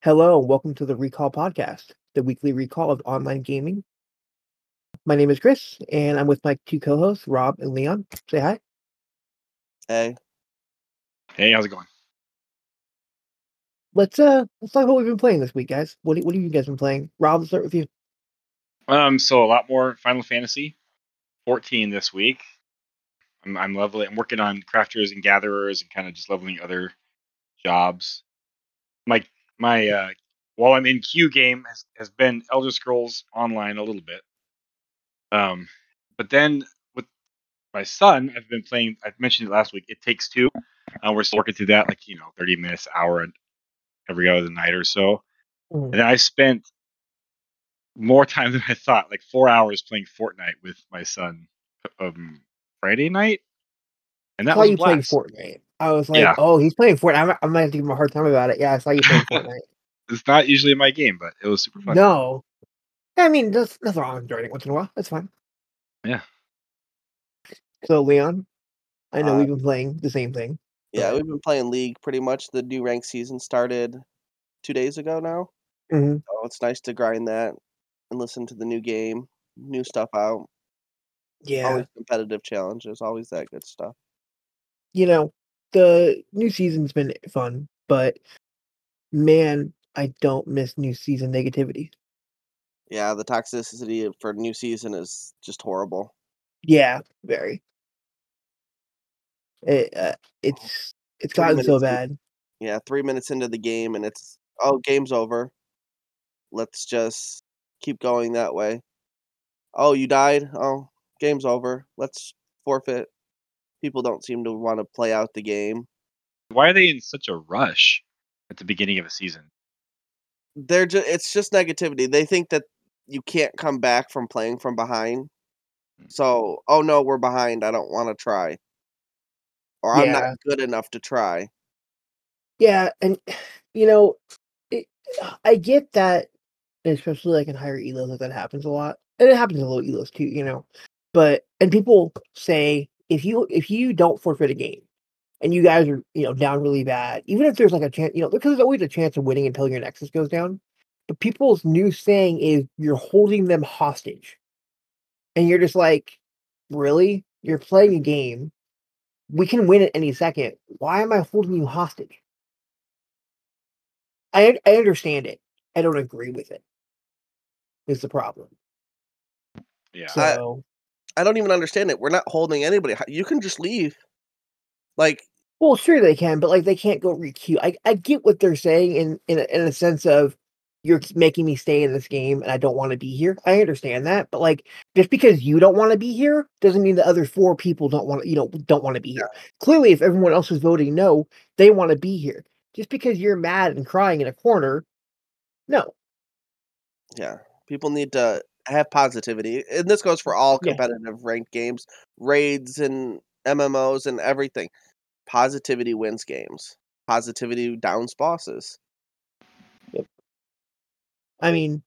Hello, and welcome to the Recall Podcast, the weekly recall of online gaming. My name is Chris, and I'm with my two co-hosts, Rob and Leon. Say hi. Hey, Hey, how's it going? Let's uh let's talk about what we've been playing this week, guys. What what have you guys been playing? Rob, let's start with you. Um, so a lot more Final Fantasy 14 this week. I'm, I'm leveling. I'm working on crafters and gatherers and kind of just leveling other jobs. My my uh, while I'm in queue game has, has been Elder Scrolls Online a little bit. Um, but then with my son, I've been playing. I mentioned it last week. It takes two. Uh, we're still working through that, like you know, 30 minutes, hour, every other night or so. Mhm. And then I spent more time than I thought, like four hours playing Fortnite with my son um, Friday night, and that saw was a you playing. Fortnite. I was like, Yeah. oh, he's playing Fortnite. I'm, I'm gonna have to give him a hard time about it. Yeah, I saw you playing Fortnite. It's not usually my game, but it was super fun. no, I mean, there's nothing wrong with joining it once in a while. That's fine. Yeah. So, Leon, I know Uh, we've been playing the same thing. yeah, ahead. we've been playing League pretty much. The new rank season started two days ago now. hmm So it's nice to grind that and listen to the new game, new stuff out. Yeah, Always competitive challenges, always that good stuff. you know, the new season's been fun, but man, I don't miss new season negativity. Yeah, the toxicity for new season is just horrible. Yeah, very. It, uh, it's it's Three gotten so minutes in- bad. Yeah, three minutes into the game and it's oh, game's over. Let's just keep going that way. Oh, you died? Oh, game's over. Let's forfeit. People don't seem to want to play out the game. Why are they in such a rush at the beginning of a season? they're just it's just negativity. They think that you can't come back from playing from behind. Hmm. So, oh no, we're behind. I don't want to try. Or I'm Yeah. not good enough to try. Yeah, and you know, it, I get that, especially like in higher elos, like that happens a lot, and it happens in low elos too. You know, but and people say if you if you don't forfeit a game, and you guys are you know down really bad, even if there's like a chance, you know, because there's always a chance of winning until your nexus goes down. But people's new saying is you're holding them hostage, and you're just like, really? You're playing a game. We can win at any second. Why am I holding you hostage? I I understand it. I don't agree with it. Is the problem. Yeah. So I don't even understand it. We're not holding anybody. You can just leave. Like, well, sure they can, but like they can't go requeue. I I get what they're saying in in a, in a sense of you're making me stay in this game and I don't want to be here. I understand that, but like just because you don't want to be here doesn't mean the other four people don't want to, you know, don't want to be here. Clearly, if everyone else is voting no, they want to be here. Just because you're mad and crying in a corner, no. yeah, people need to have positivity. And this goes for all Yeah. competitive ranked games, raids and MMOs and everything. Positivity wins games. Positivity downs bosses. Yep. I mean,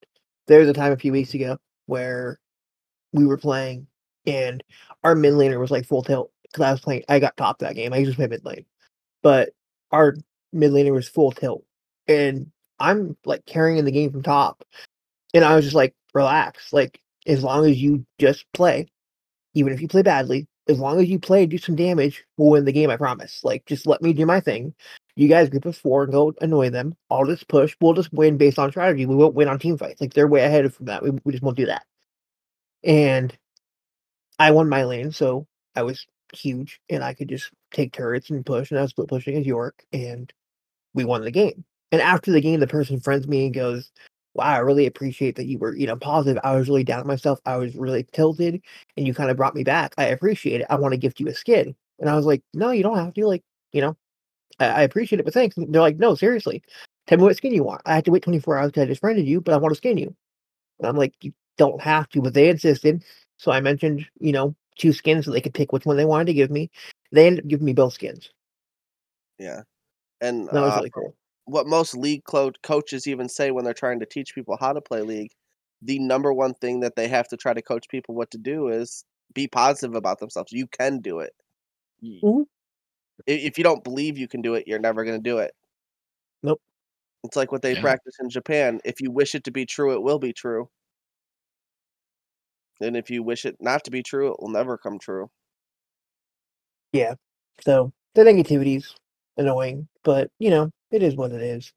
there was a time a few weeks ago where we were playing and our mid laner was like full tilt because I was playing. I got top that game. I usually play mid lane, but our mid laner was full tilt, and I'm like carrying the game from top, and I was just like, relax. Like as long as you just play, even if you play badly, as long as you play, and do some damage, we'll win the game. I promise. Like just let me do my thing. You guys group of four go annoy them. I'll just push. We'll just win based on strategy. We won't win on team fights. Like they're way ahead from that. We, we just won't do that. And I won my lane, so I was huge, and I could just take turrets and push. And I was pushing as Yorick, and we won the game. And after the game, the person friends me and goes, "Wow, I really appreciate that you were, you know, positive. I was really down on myself. I was really tilted, and you kind of brought me back. I appreciate it. I want to gift you a skin." And I was like, "No, you don't have to. Like, you know, I, I appreciate it, but thanks." And they're like, "No, seriously, tell me what skin you want. I had to wait 24 hours because I just friended you, but I want to skin you." And I'm like, "You don't have to," but they insisted. So I mentioned, you know, two skins so they could pick which one they wanted to give me. They ended up giving me both skins. Yeah. And That was uh, really cool. What most league clo- coaches even say when they're trying to teach people how to play league, the number one thing that they have to try to coach people what to do is be positive about themselves. You can do it. Y- Mhm. If you don't believe you can do it, you're never going to do it. Nope. It's like what they Yeah. practice in Japan. If you wish it to be true, it will be true. And if you wish it not to be true, it will never come true. Yeah. So the negativity's annoying, but you know, it is what it is.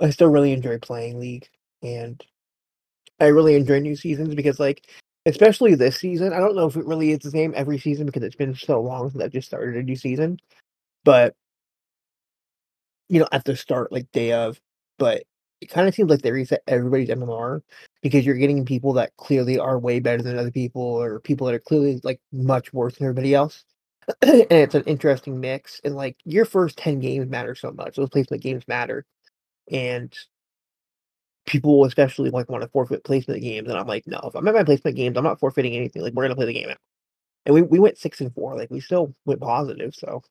I still really enjoy playing League and I really enjoy new seasons because like especially this season, I don't know if it really is the same every season because it's been so long since I've just started a new season. But you know, at the start, like day of, but it kind of seems like they reset everybody's MMR because you're getting people that clearly are way better than other people or people that are clearly like much worse than everybody else. and it's an interesting mix. And like your first 10 games matter so much. Those placement games matter. And people especially like want to forfeit placement games. And I'm like, no, if I'm at my placement games, I'm not forfeiting anything. Like we're gonna play the game out. And we, we went six and four, like we still went positive, so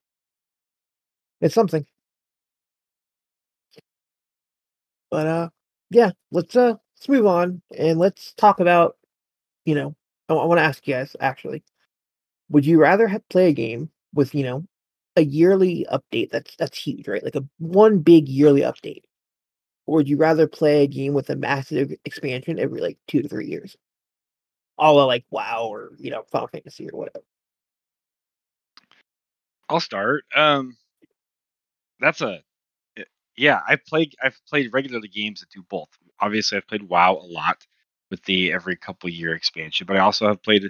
it's something. But uh yeah, let's uh let's move on and let's talk about, you know, I, want to ask you guys actually, would you rather have play a game with, you know, a yearly update that's that's huge, right? Like a one big yearly update. Or would you rather play a game with a massive expansion every like two to three years? All of like WoW or you know, Final Fantasy or whatever. I'll start. Um, that's a eh, yeah. I played. I've played regularly games that do both. Obviously, I've played WoW a lot with the every couple year expansion, but I also have played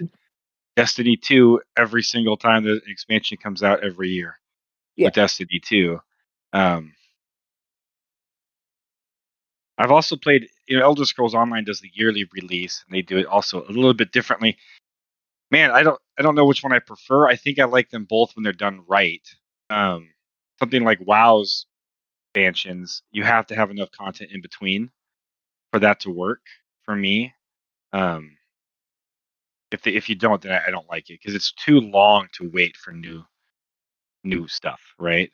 Destiny 2 every single time the expansion comes out every year Yeah. with Destiny 2. Um, I've also played, you know, Elder Scrolls Online does the yearly release, and they do it also a little bit differently. Man, I don't, I don't know which one I prefer. I think I like them both when they're done right. Um, something like WoW's expansions, you have to have enough content in between for that to work for me. Um, if they, if you don't, then I, I don't like it because it's too long to wait for new new stuff, right?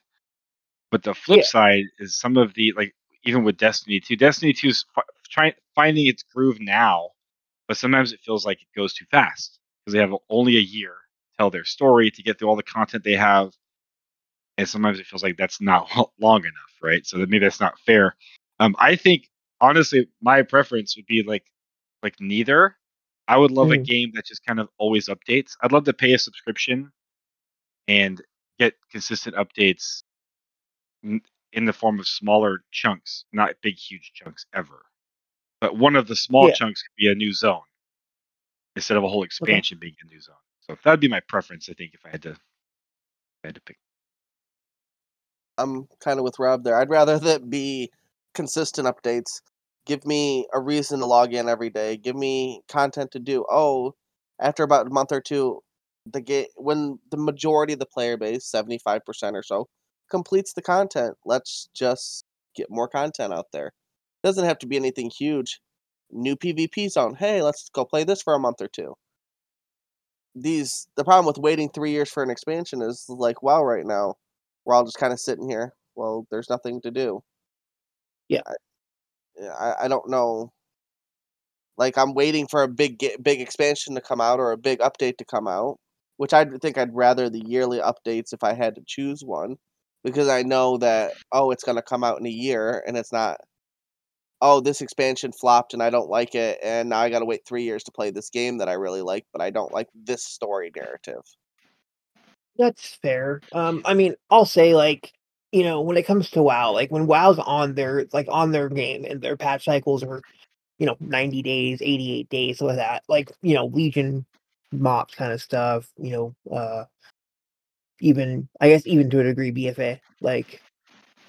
But the flip Yeah. side is some of the like even with Destiny 2, Destiny 2 is fi- trying finding its groove now, but sometimes it feels like it goes too fast because they have only a year to tell their story to get through all the content they have, and sometimes it feels like that's not long enough, right? So that maybe that's not fair. Um, I think honestly, my preference would be like like neither. I would love a Mhm. game that just kind of always updates. I'd love to pay a subscription and get consistent updates in the form of smaller chunks, not big, huge chunks ever. But one of the small Yeah. chunks could be a new zone instead of a whole expansion being a new zone. So that'd be my preference, I think, if I had to, if I had to pick. I'm kind of with Rob there. I'd rather that be consistent updates. Give me a reason to log in every day. Give me content to do. Oh, after about a month or two, the game when the majority of the player base, seventy five percent or so, completes the content. Let's just get more content out there. Doesn't have to be anything huge. New PvP zone. Hey, let's go play this for a month or two. These the problem with waiting three years for an expansion is like wow right now we're all just kind of sitting here. Well, there's nothing to do. Yeah. I, I, don't know. Like I'm waiting for a big big expansion to come out or a big update to come out, which I think I'd rather the yearly updates if I had to choose one, because I know that oh it's gonna come out in a year and it's not. Oh, this expansion flopped and I don't like it, and now I gotta wait three years to play this game that I really like, but I don't like this story narrative. That's fair. Um, I mean, I'll say like, you know, when it comes to WoW, like when WoW's on their like on their game and their patch cycles are, you know, 90 days, 88 days, so that, like, you know, Legion mops kind of stuff, you know, uh even I guess even to a degree BFA, like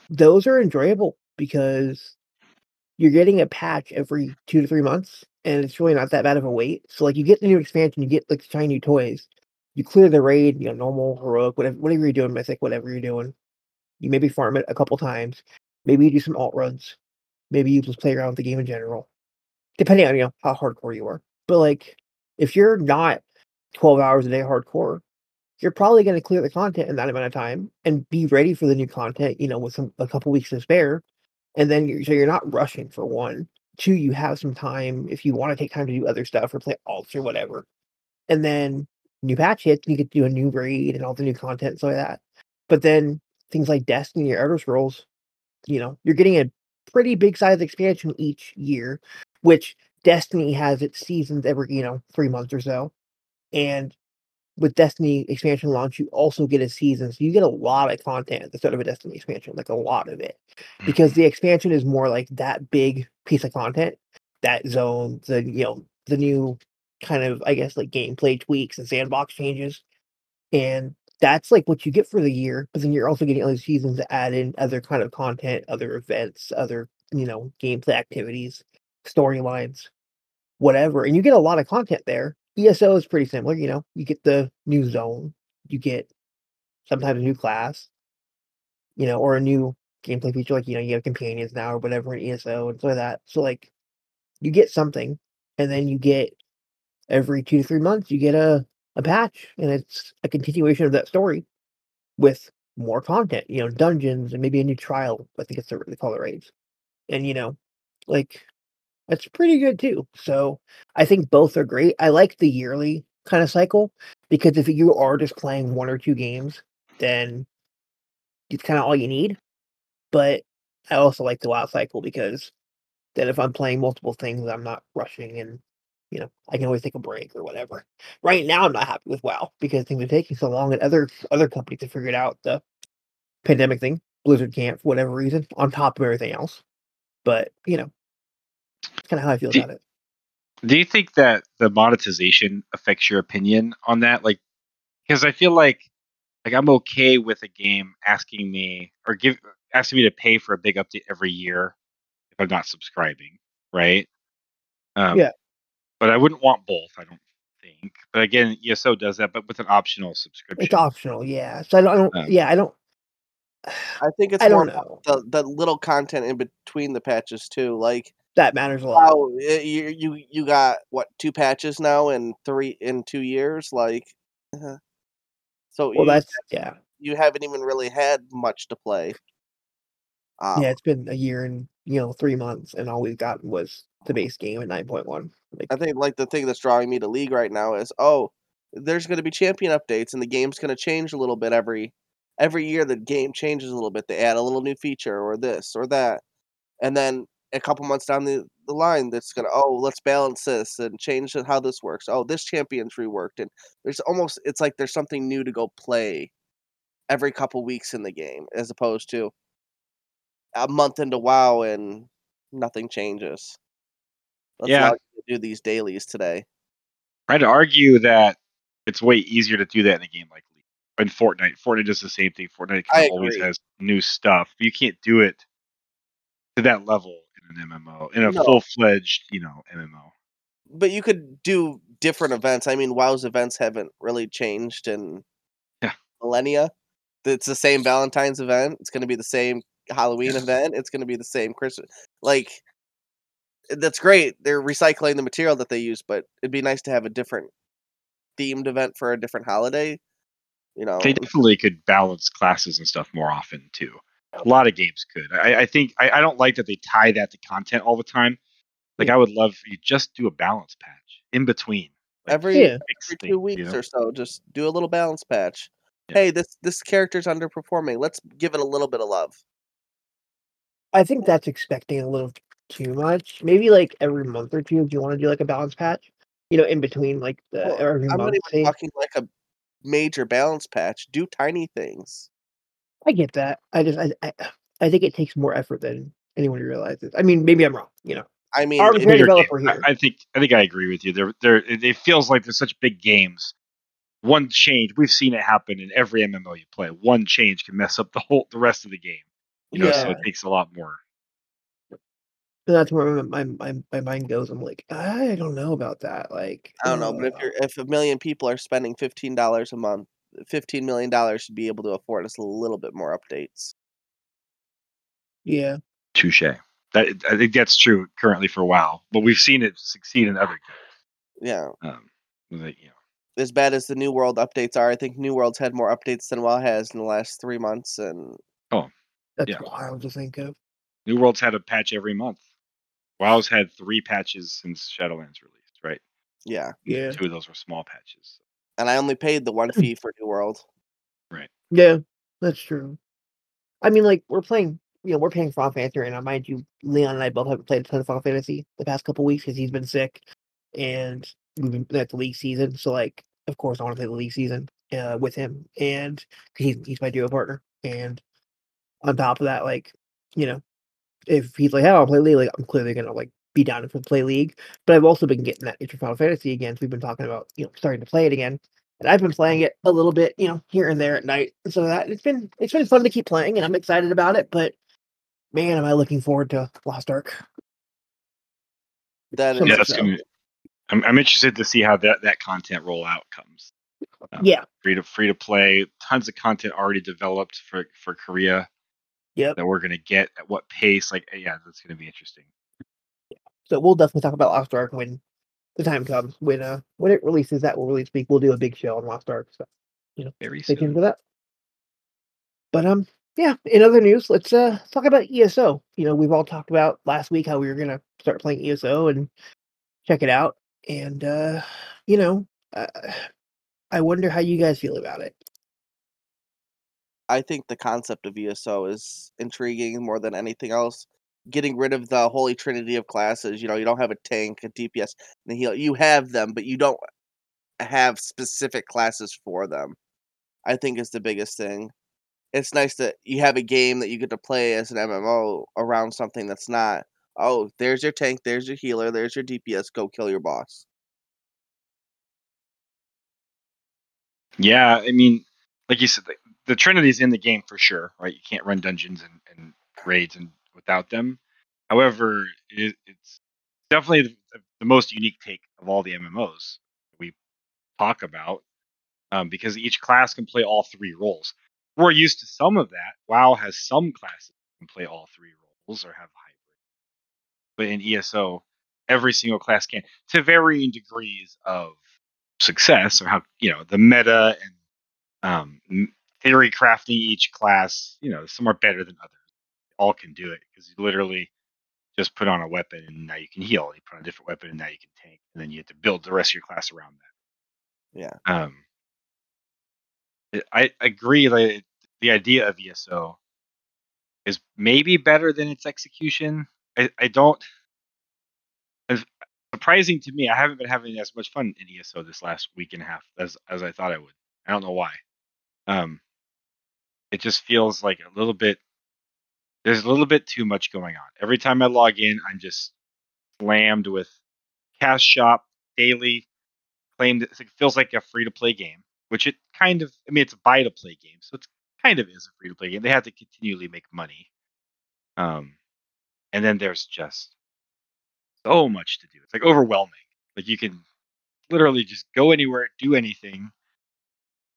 those are enjoyable because you're getting a patch every two to three months and it's really not that bad of a wait. So like you get the new expansion, you get like shiny new toys, you clear the raid, you know, normal, heroic, whatever whatever you're doing, mythic, whatever you're doing. You maybe farm it a couple times. Maybe you do some alt runs. Maybe you just play around with the game in general. Depending on you know how hardcore you are. But like if you're not 12 hours a day hardcore, you're probably going to clear the content in that amount of time and be ready for the new content, you know, with some a couple weeks to spare. And then you're so you're not rushing for one. Two, you have some time if you want to take time to do other stuff or play alts or whatever. And then new patch hits, you get to do a new raid and all the new content, so like that. But then things like Destiny or Elder Scrolls, you know, you're getting a pretty big size expansion each year, which Destiny has its seasons every, you know, three months or so. And with Destiny expansion launch, you also get a season. So you get a lot of content at the start of a Destiny expansion, like a lot of it. Because mm-hmm. the expansion is more like that big piece of content, that zone, the you know, the new kind of I guess like gameplay tweaks and sandbox changes. And that's like what you get for the year, but then you're also getting other seasons to add in other kind of content, other events, other, you know, gameplay activities, storylines, whatever. And you get a lot of content there. ESO is pretty similar, you know, you get the new zone, you get sometimes a new class, you know, or a new gameplay feature, like, you know, you have companions now or whatever in ESO and stuff like that. So like you get something and then you get every two to three months you get a, a patch and it's a continuation of that story with more content, you know, dungeons and maybe a new trial. I think it's the, they call it raids. And you know, like that's pretty good too. So I think both are great. I like the yearly kind of cycle because if you are just playing one or two games, then it's kind of all you need. But I also like the WoW cycle because then if I'm playing multiple things, I'm not rushing and you know I can always take a break or whatever. Right now, I'm not happy with WoW because things are taking so long, and other other companies have figured out the pandemic thing. Blizzard can't for whatever reason, on top of everything else. But you know, it's kind of how I feel Do- about it. Do you think that the monetization affects your opinion on that? Like, because I feel like, like I'm okay with a game asking me or give asking me to pay for a big update every year if I'm not subscribing, right? Um, Yeah. But I wouldn't want both. I don't think. But again, ESO does that, but with an optional subscription. It's optional, yeah. So I don't, I don't Um, yeah, I don't, I think it's I more don't know. the the little content in between the patches too. Like That matters a lot. wow, you you you got what two patches now in three in two years? Like, uh, so Well, you that's yeah, you haven't even really had much to play. Um, yeah. It's been a year and you know three months, and all we've gotten was the base game at nine point one. Like, I think like the thing that's drawing me to League right now is oh, there's going to be champion updates and the game's going to change a little bit every every year. The game changes a little bit. They add a little new feature or this or that, and then a couple months down the, the line, that's going to oh let's balance this and change how this works. Oh, this champion's reworked, and there's almost it's like there's something new to go play every couple weeks in the game as opposed to a month into WoW and nothing changes. Let's Yeah. do these dailies today. I'd argue that it's way easier to do that in a game like League. In Fortnite, Fortnite does the same thing. Fortnite always has new stuff. You can't do it to that level in an MMO, in a No. full fledged, you know, MMO. But you could do different events. I mean, WoW's events haven't really changed in Yeah. millennia. It's the same Valentine's event. It's going to be the same Halloween event. It's going to be the same Christmas. Like, that's great. They're recycling the material that they use, but it'd be nice to have a different themed event for a different holiday. You know, They definitely could balance classes and stuff more often too. A lot of games could. I, I think I, I don't like that they tie that to content all the time. Like I would love you just do a balance patch in between. Like, every Yeah. every two you weeks know? or so, just do a little balance patch. Yeah. Hey, this this character's underperforming. Let's give it a little bit of love. I think that's expecting a little too much. Maybe like every month or two, if you want to do like a balance patch, you know, in between like the Well, every I'm not even talking like a major balance patch. Do tiny things. I get that. I just I, I I think it takes more effort than anyone realizes. I mean, maybe I'm wrong. You know, I mean, it- developer game. I- here. I, think I think I agree with you. There, there. It it feels like there's such big games. One change, we've seen it happen in every MMO you play. One change can mess up the whole, the rest of the game. You know, so it takes a lot more. and that's where my my my mind goes. I'm like, I don't know about that. Like, I don't know, but if you're if a million people are spending fifteen dollars a month, fifteen million dollars should be able to afford us a little bit more updates. yeah, Touche. That I think that's true currently for WoW, but we've seen it succeed in other games. Yeah. Um, like, you know, as bad as the New World updates are, I think New World's had more updates than WoW has in the last three months, and that's Yeah. wild to think of. New World's had a patch every month. WoW's had three patches since Shadowlands released, right? yeah, Yeah, Two of those were small patches. and I only paid the one fee for New World. Right. Yeah, that's true. I mean, like we're playing you know we're playing Final Fantasy right now. Mind you, Leon and I both haven't played a ton of Final Fantasy the past couple weeks because he's been sick, and we've been at the league season. So like, of course, I want to play the league season uh, with him, and 'cause he's he's my duo partner. And on top of that, like, you know, if he's like, "Hey, I'll play league," like I'm clearly gonna like be down to play league. But I've also been getting that itch for Final Fantasy again. So we've been talking about you know starting to play it again, and I've been playing it a little bit, you know, here and there at night. So that it's been it's been fun to keep playing, and I'm excited about it. But man, am I looking forward to Lost Ark? That So Yeah, that's so. gonna. I'm, I'm interested to see how that, that content rollout comes. Um, Yeah, free to free to play, tons of content already developed for for Korea yep. that we're gonna get at what pace. Like, yeah, that's gonna be interesting. Yeah. So we'll definitely talk about Lost Ark when the time comes. When uh when it releases, that will release week. We'll do a big show on Lost Ark. So you know, Very stay tuned soon. for that. But um, yeah. In other news, let's uh talk about ESO. You know, we've all talked about last week how we were gonna start playing ESO and check it out. And uh, you know, uh, I wonder how you guys feel about it. I think the concept of ESO is intriguing more than anything else. Getting rid of the holy trinity of classes. You know, you don't have a tank, a DPS, and a heal. You have them, but you don't have specific classes for them. I think is the biggest thing. It's nice that you have a game that you get to play as an MMO around something that's not. Oh, there's your tank, there's your healer, there's your DPS. Go kill your boss. Yeah, I mean, like you said, the, Trinity's in the game for sure, right? You can't run dungeons and, and raids and without them. However, it, it's definitely the, the most unique take of all the MMOs we talk about, um, because each class can play all three roles. We're used to some of that. WoW has some classes can play all three roles or have hybrid, but in ESO, every single class can, to varying degrees of success or how you know the meta and um, theory crafting each class. You know, some are better than others. All can do it because you literally just put on a weapon and now you can heal. You put on a different weapon and now you can tank, and then you have to build the rest of your class around that. Yeah. Um, I agree that the idea of ESO is maybe better than its execution. I, I don't. Surprising to me, I haven't been having as much fun in ESO this last week and a half as as I thought I would. I don't know why. Um, it just feels like a little bit. There's a little bit too much going on. Every time I log in, I'm just slammed with cash shop daily. Claimed it feels like a free to play game, which it kind of. I mean, it's a buy to play game, so it's kind of is a free to play game. They have to continually make money. Um, and then there's just so much to do. It's like overwhelming. Like you can literally just go anywhere, do anything,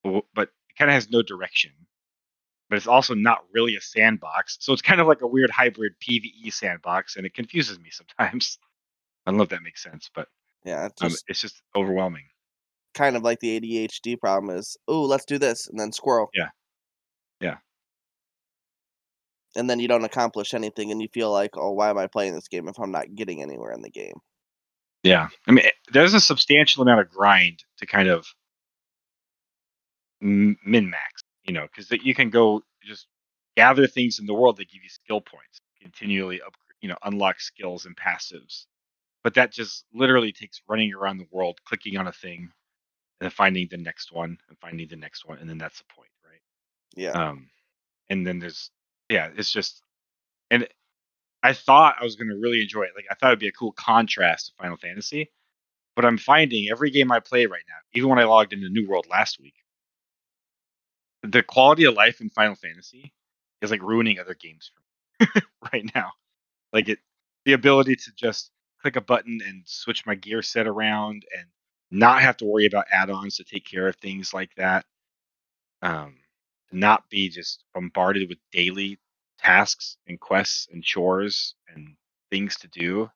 but, but it kind of has no direction. But it's also not really a sandbox, so it's kind of like a weird hybrid PVE sandbox, and it confuses me sometimes. I don't know if that makes sense, but Yeah, it's um, just it's just overwhelming. kind of like the ADHD problem is, oh, let's do this, and then squirrel. Yeah. Yeah. And then you don't accomplish anything, and you feel like, oh, why am I playing this game if I'm not getting anywhere in the game? Yeah, I mean, it- there's a substantial amount of grind to kind of min max, you know, because you can go just gather things in the world that give you skill points, continually up, you know, unlock skills and passives. But that just literally takes running around the world, clicking on a thing, and then finding the next one, and finding the next one, and then that's the point, right? Yeah. Um, and then there's, yeah, it's just, and I thought I was going to really enjoy it. Like I thought it'd be a cool contrast to Final Fantasy, but I'm finding every game I play right now, even when I logged into New World last week, the quality of life in Final Fantasy is like ruining other games for me right now. Like it, the ability to just click a button and switch my gear set around and not have to worry about add-ons to take care of things like that. Um, not be just bombarded with daily tasks and quests and chores and things to do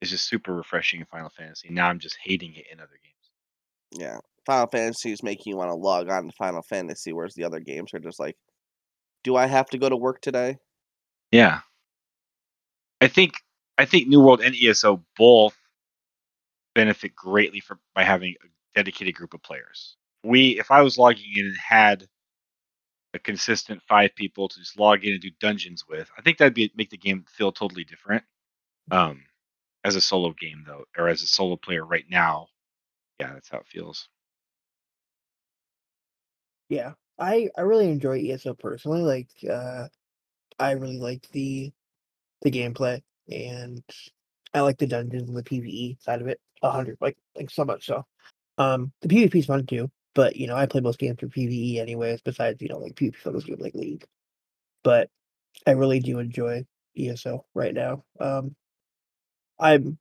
is just super refreshing in Final Fantasy. Now I'm just hating it in other games. Yeah. Final Fantasy is making you want to log on to Final Fantasy, whereas the other games are just like, do I have to go to work today? Yeah. I think I think New World and ESO both benefit greatly from by having a dedicated group of players. We if I was logging in and had a consistent five people to just log in and do dungeons with. I think that'd be make the game feel totally different. Um, as a solo game though, or as a solo player right now, yeah, that's how it feels. Yeah, I I really enjoy ESO personally. Like, uh, I really like the the gameplay, and I like the dungeons and the PVE side of it. A hundred, like like so much so. Um, the PvP is fun too, but you know I play most games for PVE anyways. Besides, you know, like PvP focused game like League, but I really do enjoy ESO right now. Um, I'm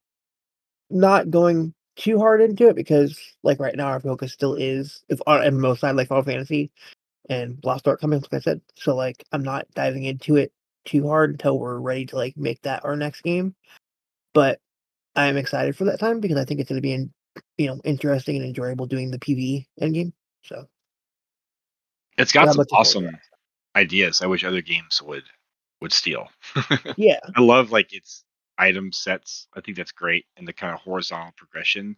not going too hard into it because, like right now, our focus still is if on MMO side like Final Fantasy and Lost Ark coming, like I said. So like I'm not diving into it too hard until we're ready to like make that our next game. But I'm excited for that time because I think it's going to be, in, you know, interesting and enjoyable doing the PVE endgame. So it's got some awesome ideas. I wish other games would would steal. yeah, I love like its item sets. I think that's great, and the kind of horizontal progression.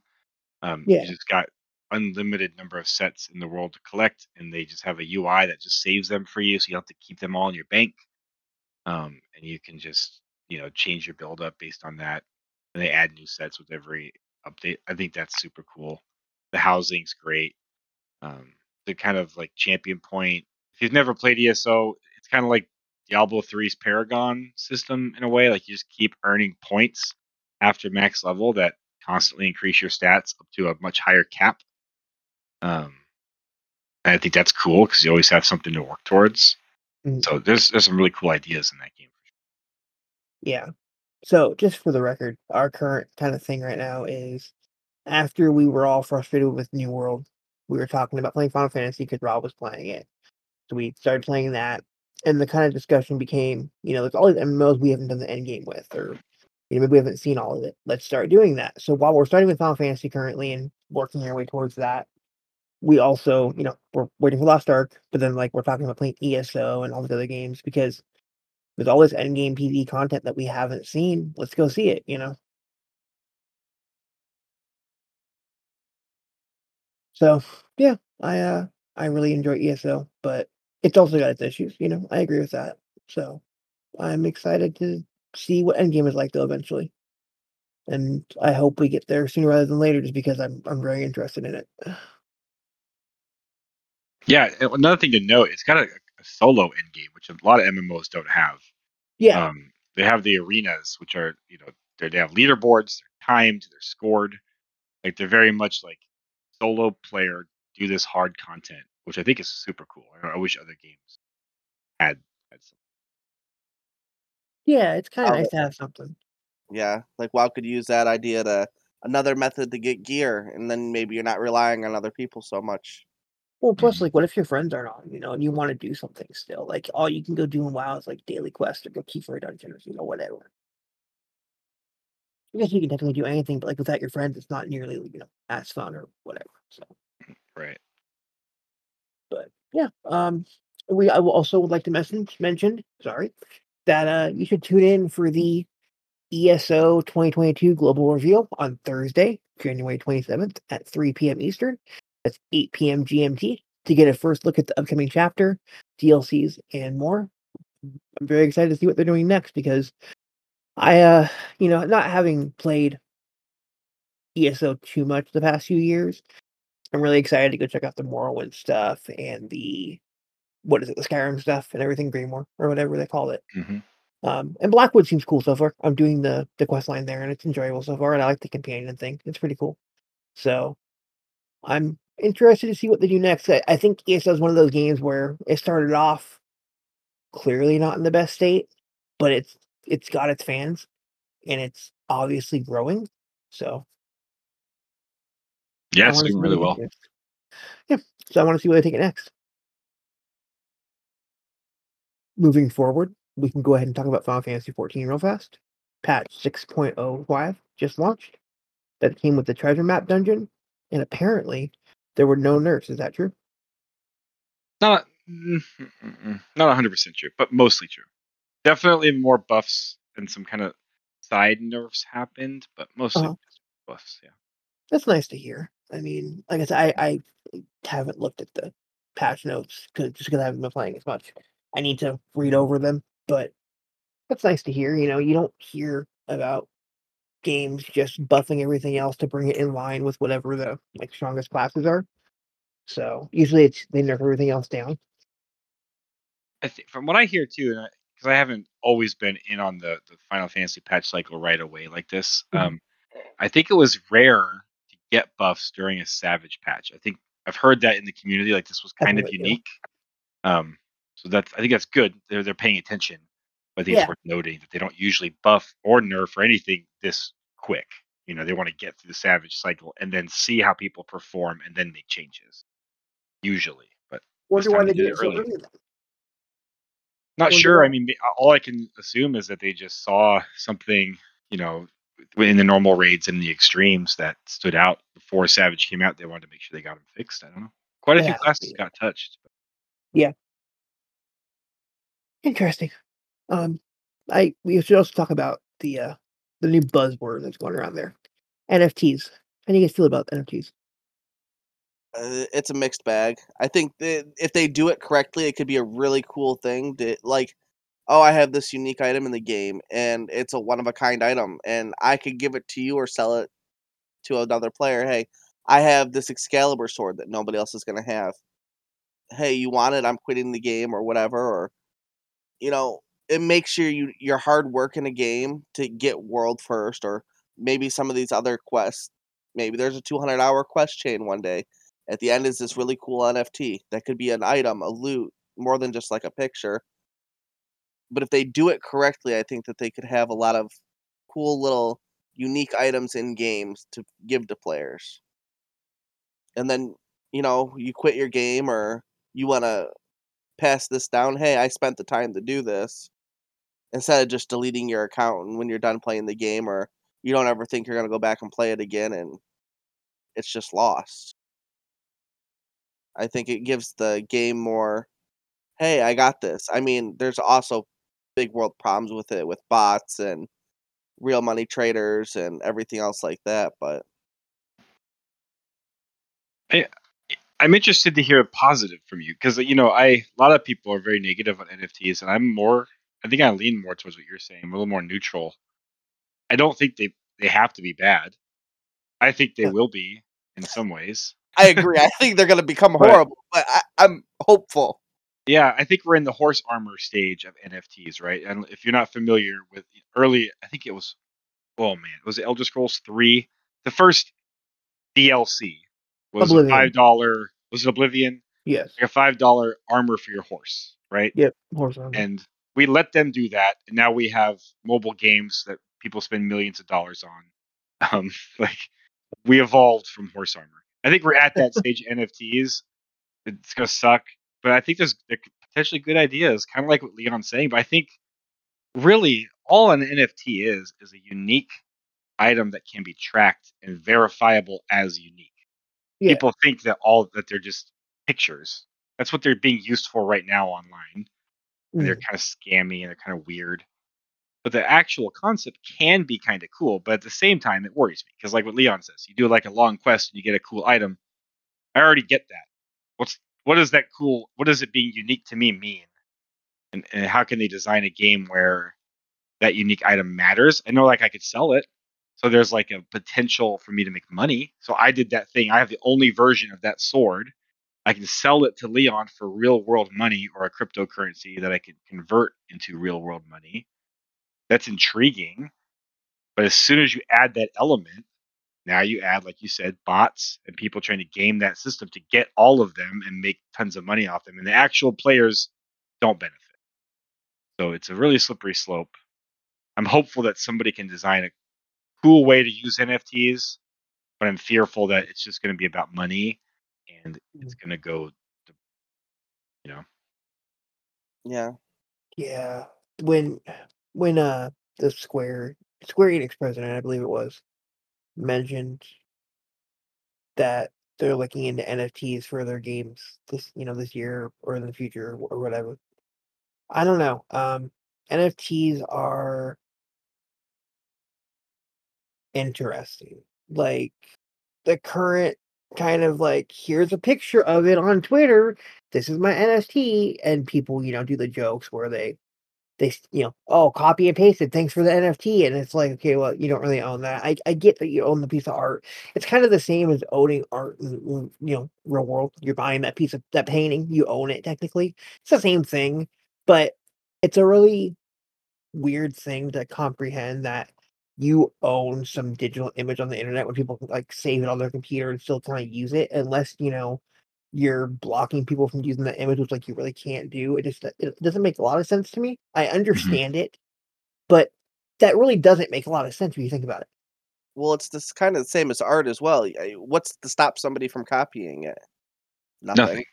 Um, yeah, you just got unlimited number of sets in the world to collect, and they just have a UI that just saves them for you, so you don't have to keep them all in your bank. Um, and you can just you know change your build up based on that, and they add new sets with every update. I think that's super cool. The housing's great. Um, the kind of like champion point. If you've never played ESO, it's kind of like Diablo 3's Paragon system in a way. Like you just keep earning points after max level that constantly increase your stats up to a much higher cap. Um, and I think that's cool because you always have something to work towards. Mm-hmm. So there's there's some really cool ideas in that game. Yeah. So just for the record, our current kind of thing right now is after we were all frustrated with New World, we were talking about playing Final Fantasy because Rob was playing it. So we started playing that, and the kind of discussion became, you know, there's all these MMOs we haven't done the end game with, or you know, maybe we haven't seen all of it. Let's start doing that. So while we're starting with Final Fantasy currently and working our way towards that, we also, you know, we're waiting for Lost Ark, but then like we're talking about playing ESO and all these other games because there's all this end game PV content that we haven't seen. Let's go see it, you know. So yeah, I uh I really enjoy ESO, but it's also got its issues, you know. I agree with that. So I'm excited to see what Endgame is like though eventually. And I hope we get there sooner rather than later just because I'm I'm very interested in it. Yeah, another thing to note, it's got a, a solo end game, which a lot of MMOs don't have. Yeah. Um, they have the arenas, which are you know they have leaderboards, they're timed, they're scored. Like they're very much like solo player do this hard content, which I think is super cool. I, I wish other games had had some. Yeah, it's kind of nice to have something. Yeah, like WoW could use that idea to another method to get gear, and then maybe you're not relying on other people so much. Well, plus, mm-hmm. like, what if your friends aren't on, you know, and you want to do something still? Like, all you can go do in WoW is like daily quest or go keep for a dungeon or you know whatever. I guess you can definitely do anything, but like without your friends, it's not nearly you know as fun or whatever. So, right. But yeah, um, we I also would like to message mention sorry that uh you should tune in for the ESO 2022 global reveal on Thursday, January 27th at 3 p.m. Eastern. That's 8 p.m. GMT to get a first look at the upcoming chapter, DLCs, and more. I'm very excited to see what they're doing next because I, uh, you know, not having played ESO too much the past few years, I'm really excited to go check out the Morrowind stuff and the what is it, the Skyrim stuff and everything, Greymoor or whatever they call it. Mm-hmm. Um, and Blackwood seems cool so far. I'm doing the the quest line there, and it's enjoyable so far. And I like the companion thing; it's pretty cool. So I'm interested to see what they do next. I, I think ESO is one of those games where it started off clearly not in the best state, but it's it's got its fans and it's obviously growing. So yeah, it's doing really well. Yeah, so I want to see where they take it next. Moving forward, we can go ahead and talk about Final Fantasy 14 real fast. Patch 6.05 just launched. That came with the treasure map dungeon, and apparently there were no nerfs. Is that true? Not mm, not 100 percent true, but mostly true. Definitely more buffs and some kind of side nerfs happened, but mostly uh-huh. buffs. Yeah, that's nice to hear. I mean, like I said, I, I haven't looked at the patch notes because just because I haven't been playing as much. I need to read over them, but that's nice to hear. You know, you don't hear about games just buffing everything else to bring it in line with whatever the like strongest classes are. So usually it's they nerf everything else down. I think from what I hear too, and because I, I, haven't always been in on the, the Final Fantasy patch cycle right away like this, Mhm. um, I think it was rare get buffs during a Savage patch. I think I've heard that in the community, like this was kind of unique. Um, so that's I think that's good. They're they're paying attention. But I think Yeah. it's worth noting that they don't usually buff or nerf or anything this quick. You know, they want to get through the Savage cycle and then see how people perform and then make changes. Usually, but Wonder why they they did did it it so early. early. Not Wonder sure. I mean, all I can assume is that they just saw something, you know, in the normal raids and the extremes that stood out before Savage came out. They wanted to make sure they got them fixed. I don't know. Quite a It few classes be. got touched. Yeah. Interesting. Um, I we should also talk about the uh the new buzzword that's going around there, NFTs. How do you guys feel about NFTs? Uh, it's a mixed bag. I think that if they do it correctly, it could be a really cool thing. To like, oh, I have this unique item in the game, and it's a one of a kind item, and I could give it to you or sell it to another player. Hey, I have this Excalibur sword that nobody else is gonna have. Hey, you want it? I'm quitting the game or whatever. Or you know, it makes your you your hard work in a game to get world first, or maybe some of these other quests. Maybe there's a 200 hour quest chain one day. At the end is this really cool NFT that could be an item, a loot, more than just like a picture. But if they do it correctly, I think that they could have a lot of cool little unique items in games to give to players. And then, you know, you quit your game or you want to pass this down. Hey, I spent the time to do this. Instead of just deleting your account and when you're done playing the game or you don't ever think you're going to go back and play it again and it's just lost. I think it gives the game more, hey, I got this. I mean, there's also big world problems with it with bots and real money traders and everything else like that, but I'm interested to hear a positive from you because you know I a lot of people are very negative on NFTs, and I'm more. I think I lean more towards what you're saying. I'm a little more neutral. I don't think they they have to be bad. I think they will be in some ways. I agree. I think they're going to become But- horrible, but I, I'm hopeful. Yeah, I think we're in the horse armor stage of NFTs, right? And if you're not familiar with early, I think it was, oh man, it was it Elder Scrolls three? The first DLC was a Oblivion. five dollar. Was it Oblivion? Yes. Like a five dollar armor for your horse, right? Yep. Horse armor. And we let them do that, and now we have mobile games that people spend millions of dollars on. Um, like we evolved from horse armor. I think we're at that stage. NFTs. It's gonna suck, but I think there's potentially good ideas, kind of like what Leon's saying. But I think really all an NFT is is a unique item that can be tracked and verifiable as unique. Yeah. People think that all that they're just pictures. That's what they're being used for right now online and they're Mm. kind of scammy and they're kind of weird. But the actual concept can be kind of cool, but at the same time, it worries me because, like what Leon says, you do like a long quest and you get a cool item. I already get that. What's what does that cool? What does it being unique to me mean? And, and how can they design a game where that unique item matters? I know, like I could sell it, so there's like a potential for me to make money. So I did that thing. I have the only version of that sword. I can sell it to Leon for real world money or a cryptocurrency that I can convert into real world money. That's intriguing. But as soon as you add that element, now you add, like you said, bots and people trying to game that system to get all of them and make tons of money off them. And the actual players don't benefit. So it's a really slippery slope. I'm hopeful that somebody can design a cool way to use NFTs, but I'm fearful that it's just going to be about money and it's going to go, to, you know, Yeah. Yeah. When when uh the Square Square Enix president, I believe it was, mentioned that they're looking into NFTs for their games this you know this year or in the future or whatever. I don't know. Um NFTs are interesting. Like the current kind of like here's a picture of it on Twitter. This is my NFT, and people you know do the jokes where they they you know oh copy and paste it. Thanks for the NFT, and it's like okay, well you don't really own that. I I get that you own the piece of art. It's kind of the same as owning art in you know real world. You're buying that piece of that painting, you own it technically. It's the same thing, but it's a really weird thing to comprehend that you own some digital image on the internet when people like save it on their computer and still kind of use it unless you know you're blocking people from using that image which like you really can't do it just it doesn't make a lot of sense to me i mm-hmm. understand it but that really doesn't make a lot of sense when you think about it Well, it's this kind of the same as art as well. What's to stop somebody from copying it? Nothing. Nothing.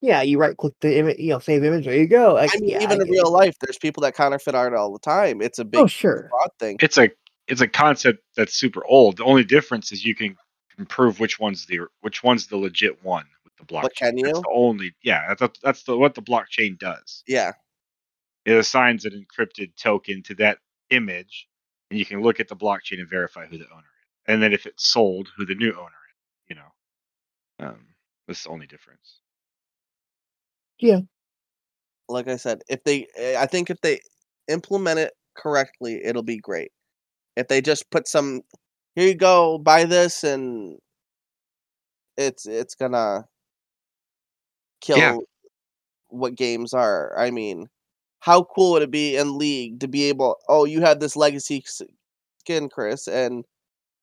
yeah you right click the image you know save image there you go like, I mean, yeah, even in get it. real life, there's people that counterfeit art all the time. It's a big oh sure fraud thing. It's a it's a concept that's super old. The only difference is you can, can prove which one's the which one's the legit one with the blockchain. But can That's you? the only yeah. That's that's the what the blockchain does. Yeah. It assigns an encrypted token to that image, and you can look at the blockchain and verify who the owner is. And then if it's sold, who the new owner is. You know, um, that's the only difference. Yeah, like I said, if they, eh, I think if they implement it correctly, it'll be great. If they just put some, here you go, buy this, and it's it's gonna kill Yeah. what games are. I mean, how cool would it be in League to be able? Oh, you have this legacy skin, Chris, and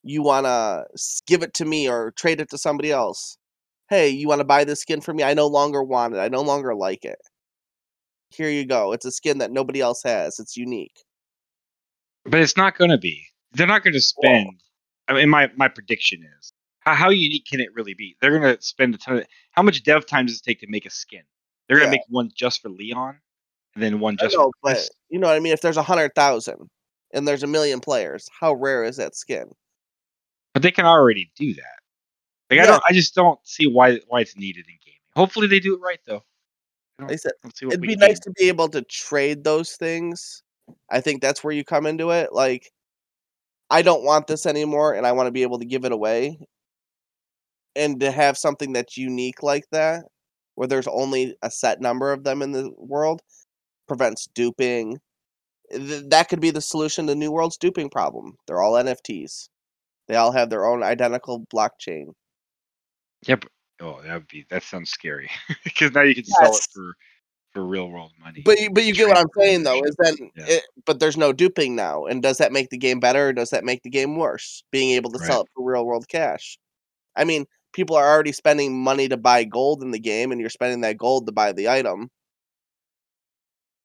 you wanna give it to me or trade it to somebody else. Hey, you want to buy this skin for me? I no longer want it. I no longer like it. Here you go. It's a skin that nobody else has. It's unique. But it's not going to be. They're not going to spend. I mean, my my prediction is how, how unique can it really be? They're going to spend a ton of. How much dev time does it take to make a skin? They're going Yeah. to make one just for Leon, and then one I just know, for but you know what I mean. If there's a hundred thousand and there's a million players, how rare is that skin? But they can already do that. Like I don't. I just don't see why why it's needed in gaming. Hopefully they do it right though. Like I said, it'd be nice to be able to trade those things. I think that's where you come into it. Like, I don't want this anymore, and I want to be able to give it away, and to have something that's unique like that, where there's only a set number of them in the world, prevents duping. Th- That could be the solution to New World's duping problem. They're all NFTs. They all have their own identical blockchain. Yep. oh, that would be that sounds scary because now you can sell it for for real world money. But you, but you get what I'm saying though is then Yeah. it, but there's no duping now, and does that make the game better or does that make the game worse? Being able to sell it for real world cash. I mean, people are already spending money to buy gold in the game, and you're spending that gold to buy the item.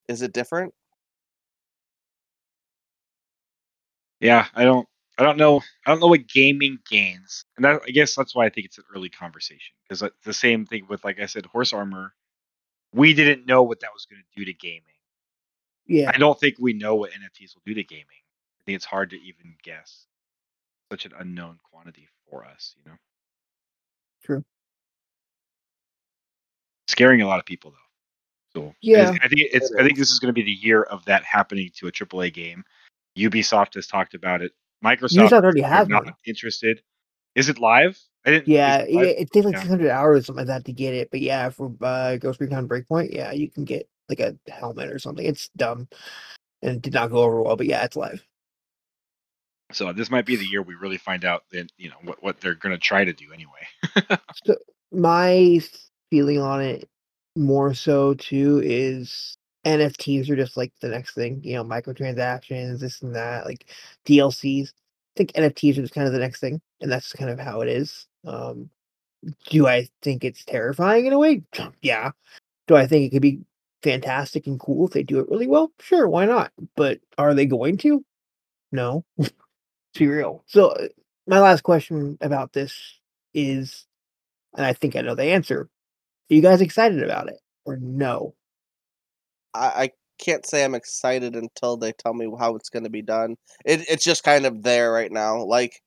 Is it different? Yeah, I don't. I don't know. I don't know what gaming gains, and that, I guess that's why I think it's an early conversation because the same thing with, like I said, horse armor. We didn't know what that was going to do to gaming. yeah I don't think we know what NFTs will do to gaming. I think it's hard to even guess. Such an unknown quantity for us, you know. True. Scaring a lot of people though. So Yeah. I think it's. It I think this is going to be the year of that happening to a AAA game. Ubisoft has talked about it. Microsoft Ubisoft already has not one. interested. Is it live? I didn't. Yeah, it live? it takes like Yeah. 600 hours or something like that to get it. But yeah, for uh, Ghost Recon Breakpoint, yeah, you can get like a helmet or something. It's dumb and it did not go over well, but yeah, it's live. So this might be the year we really find out that you know what what they're going to try to do anyway. So my feeling on it more so too is NFTs are just like the next thing, you know, microtransactions, this and that, like DLCs. I think NFTs are just kind of the next thing, and that's kind of how it is. Um, do I think it's terrifying in a way? Yeah. Do I think it could be fantastic and cool if they do it really well? Sure, why not? But are they going to? No. to be real. So uh, my last question about this is, and I think I know the answer. Are you guys excited about it or no? I, I can't say I'm excited until they tell me how it's going to be done. It it's just kind of there right now. Like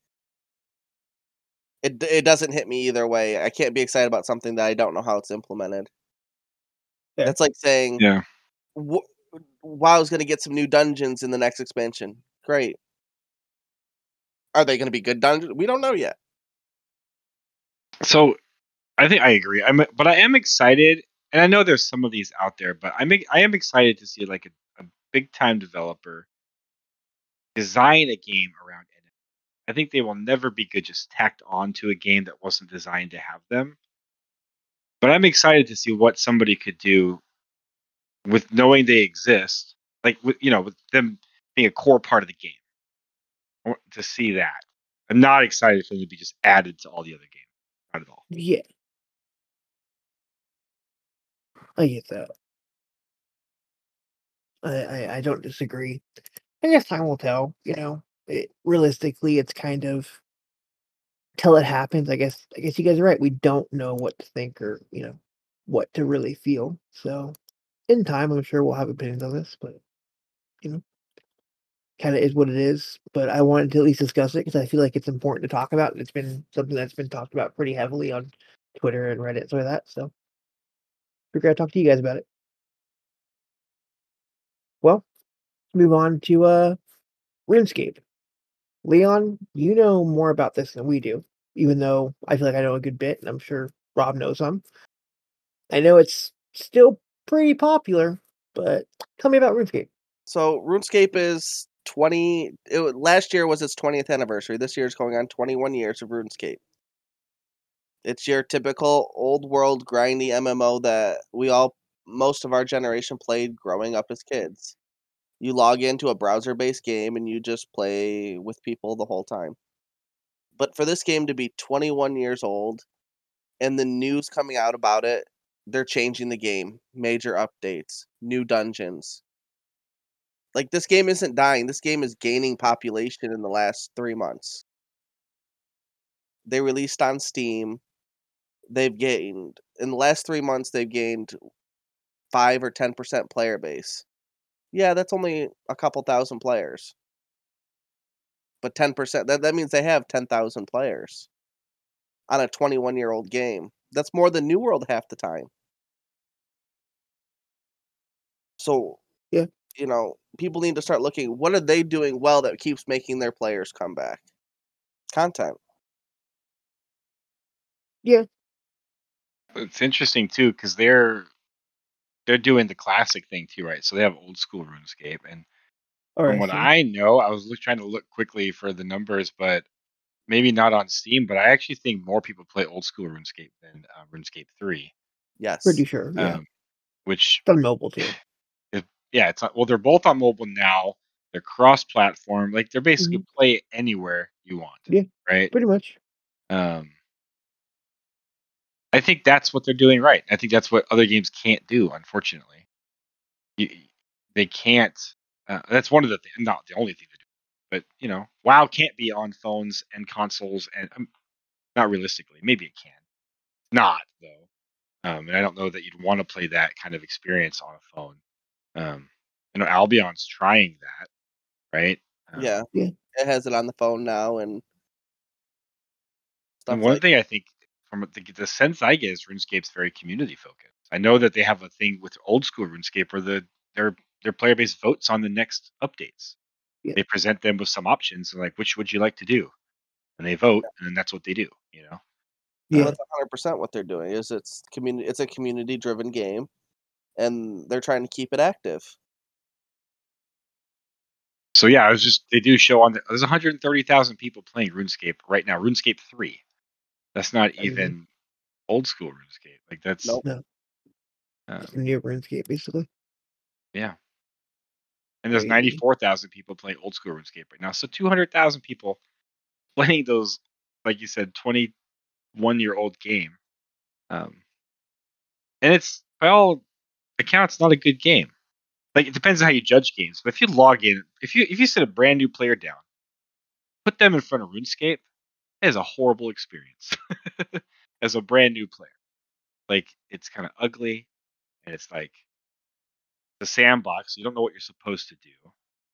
it it doesn't hit me either way. I can't be excited about something that I don't know how it's implemented. Fair. That's like saying yeah. "Wh- WoW's going to get some new dungeons in the next expansion. Great. Are they going to be good dungeons? We don't know yet. So I think I agree. I'm, but I am excited, and I know there's some of these out there, but I'm I am excited to see like a, a big time developer design a game around it. I think they will never be good just tacked on to a game that wasn't designed to have them. But I'm excited to see what somebody could do with knowing they exist, like with you know with them being a core part of the game. To see that. I'm not excited for them to be just added to all the other games. Not at all. Yeah. I get that. I, I, I don't disagree. I guess time will tell. You know, it, realistically, it's kind of till it happens. I guess. I guess you guys are right. We don't know what to think or you know what to really feel. So, in time, I'm sure we'll have opinions on this. But you know, kind of is what it is. But I wanted to at least discuss it because I feel like it's important to talk about. It's been something that's been talked about pretty heavily on Twitter and Reddit, so that. So, figure I'd talk to you guys about it. Well, move on to uh RuneScape. Leon, you know more about this than we do, even though I feel like I know a good bit, and I'm sure Rob knows some. I know it's still pretty popular, but tell me about RuneScape. So RuneScape is 20 it, last year was its 20th anniversary. This year is going on 21 years of RuneScape. It's your typical old world grindy MMO that we all most of our generation played growing up as kids. You log into a browser based game and you just play with people the whole time. But for this game to be 21 years old and the news coming out about it, they're changing the game, major updates, new dungeons. Like this game isn't dying. This game is gaining population in the last 3 months. They released on Steam. They've gained in the last 3 months they've gained 5 or 10% player base. Yeah, that's only a couple thousand players. But 10% that that means they have 10,000 players on a 21-year-old game. That's more than New World half the time. So, Yeah. you know, people need to start looking what are they doing well that keeps making their players come back? Content. Yeah. It's interesting too because they're they're doing the classic thing too, right? So they have old school RuneScape, and All from what I know, I was look, trying to look quickly for the numbers, but maybe not on Steam. But I actually think more people play old school RuneScape than uh, RuneScape Three, Yes. pretty sure. Yeah, um, which it's on mobile too. Yeah, it's not, well, they're both on mobile now. They're cross-platform, like they're basically play anywhere you want. Yeah. right. Pretty much. Um, I think that's what they're doing right. I think that's what other games can't do, unfortunately. You, they can't. Uh, that's one of the th- not the only thing to do, but you know, WoW can't be on phones and consoles, and um, not realistically. Maybe it can. Not though, um, and I don't know that you'd want to play that kind of experience on a phone. Um, you know, Albion's trying that, right? Um, Yeah. Yeah. It has it on the phone now and stuff And one like thing I think from the, the sense I get is RuneScape's very community focused. I know that they have a thing with old school RuneScape where the their their player base votes on the next updates. Yeah. They present them with some options and like which would you like to do, and they vote, and then that's what they do. You know, Yeah. Well, that's 100% what they're doing. Is it's community it's a community driven game and they're trying to keep it active. so yeah, I was just they do show on the, there's 130,000 people playing RuneScape right now. RuneScape three, that's not Mhm. even old school RuneScape. Like that's Nope. No. um, New RuneScape, basically. Yeah. And there's 94,000 people playing old school RuneScape right now. So 200,000 people playing those, like you said, 21 year old game. Um, and it's, by all accounts, not a good game. Like, it depends on how you judge games. But if you log in, if you if you sit a brand new player down, put them in front of RuneScape, it is a horrible experience as a brand new player. Like, it's kind of ugly, and it's like, the sandbox. You don't know what you're supposed to do.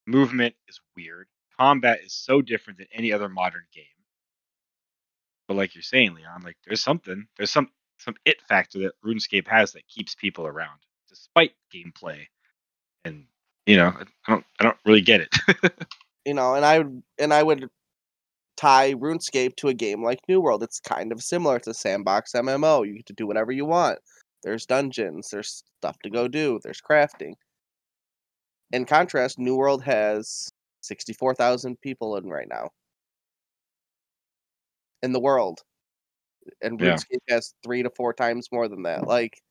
Movement is weird. Combat is so different than any other modern game. But like you're saying, Leon, like there's something, there's some some it factor that RuneScape has that keeps people around, despite gameplay. And you know, I don't I don't really get it. You know, and I would and I would tie RuneScape to a game like New World. It's kind of similar to a sandbox MMO. You get to do whatever you want. There's dungeons, there's stuff to go do, there's crafting. In contrast, New World has 64,000 people in right now in the world. And Yeah. RuneScape has 3 to 4 times more than that. Like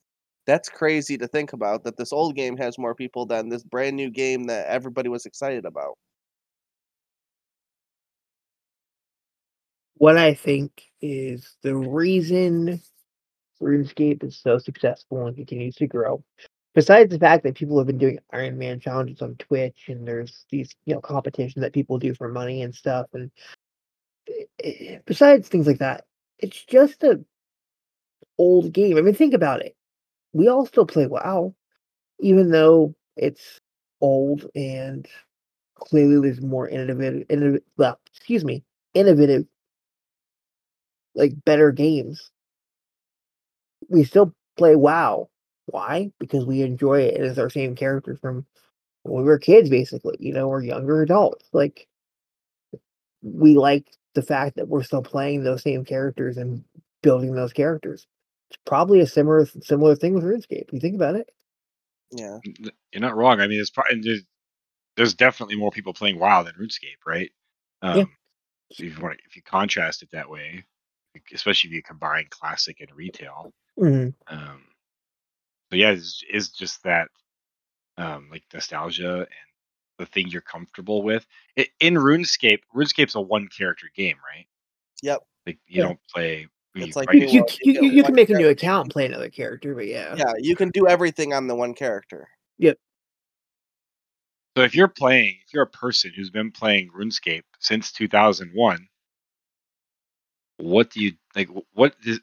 that's crazy to think about that this old game has more people than this brand new game that everybody was excited about. What I think is the reason RuneScape is so successful and continues to grow, besides the fact that people have been doing Iron Man challenges on Twitch and there's these, you know, competitions that people do for money and stuff, and eh, eh, besides things like that, it's just a old game. I mean, think about it. We all still play WoW, even though it's old and clearly there's more innovative, innovative well, excuse me, innovative, like better games. We still play WoW. Why? Because we enjoy it. It's our same character from when we were kids, basically. You know, we're younger adults. Like we like the fact that we're still playing those same characters and building those characters. It's probably a similar similar thing with RuneScape. You think about it. Yeah. You're not wrong. I mean, it's probably there's, there's definitely more people playing WoW than RuneScape, right? Um, so if you want, if you contrast it that way, especially if you combine classic and retail, Mhm. um, so yeah, it's, it's just that um, like nostalgia and the thing you're comfortable with. It, in RuneScape, RuneScape's a one character game, right? Yep. Like you Yeah. don't play. It's like you, you, you, you, you can make a new account and play another character, but yeah. Yeah, you can do everything on the one character. Yep. So if you're playing, if you're a person who's been playing RuneScape since 2001, what do you like? What is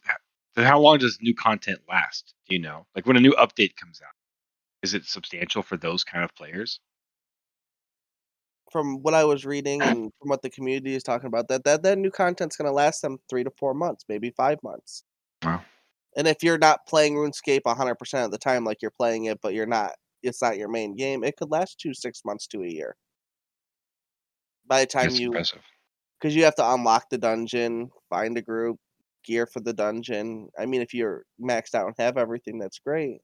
how long does new content last? Do you know? Like when a new update comes out, is it substantial for those kind of players? From what I was reading and from what the community is talking about, that that, that new content's gonna last them three to four months, maybe five months. Wow. And if you're not playing RuneScape 100% of the time, like you're playing it, but you're not, it's not your main game, it could last two, six months to a year. By the time That's you, because you have to unlock the dungeon, find a group, gear for the dungeon. I mean, if you're maxed out and have everything, that's great.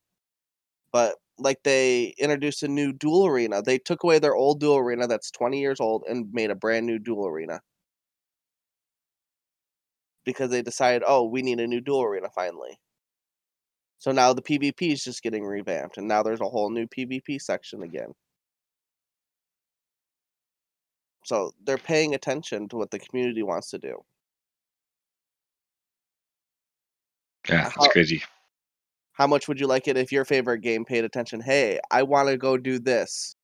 But like they introduced a new duel arena, they took away their old duel arena that's 20 years old and made a brand new duel arena. Because they decided, oh, we need a new duel arena finally. So now the PvP is just getting revamped, and now there's a whole new PvP section again. So they're paying attention to what the community wants to do. Yeah, that's How- crazy. How much would you like it if your favorite game paid attention? Hey, I want to go do this.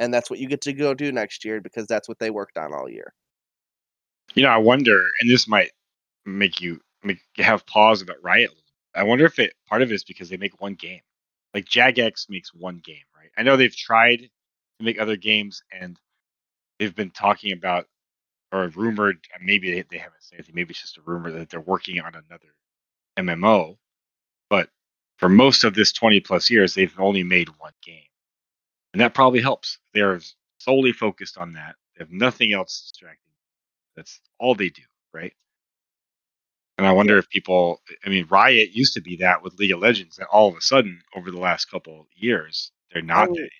And that's what you get to go do next year because that's what they worked on all year. You know, I wonder, and this might make you make have pause about Riot. I wonder if it part of it is because they make one game. Like Jagex makes one game, right? I know they've tried to make other games, and they've been talking about or rumored. Maybe they, they haven't said anything. Maybe it's just a rumor that they're working on another MMO. For most of this 20 plus years, they've only made one game, and that probably helps. They're solely focused on that. They have nothing else distracting. That's all they do, right? And I wonder if people, I mean, Riot used to be that with League of Legends, and all of a sudden, over the last couple of years, they're not mean, that.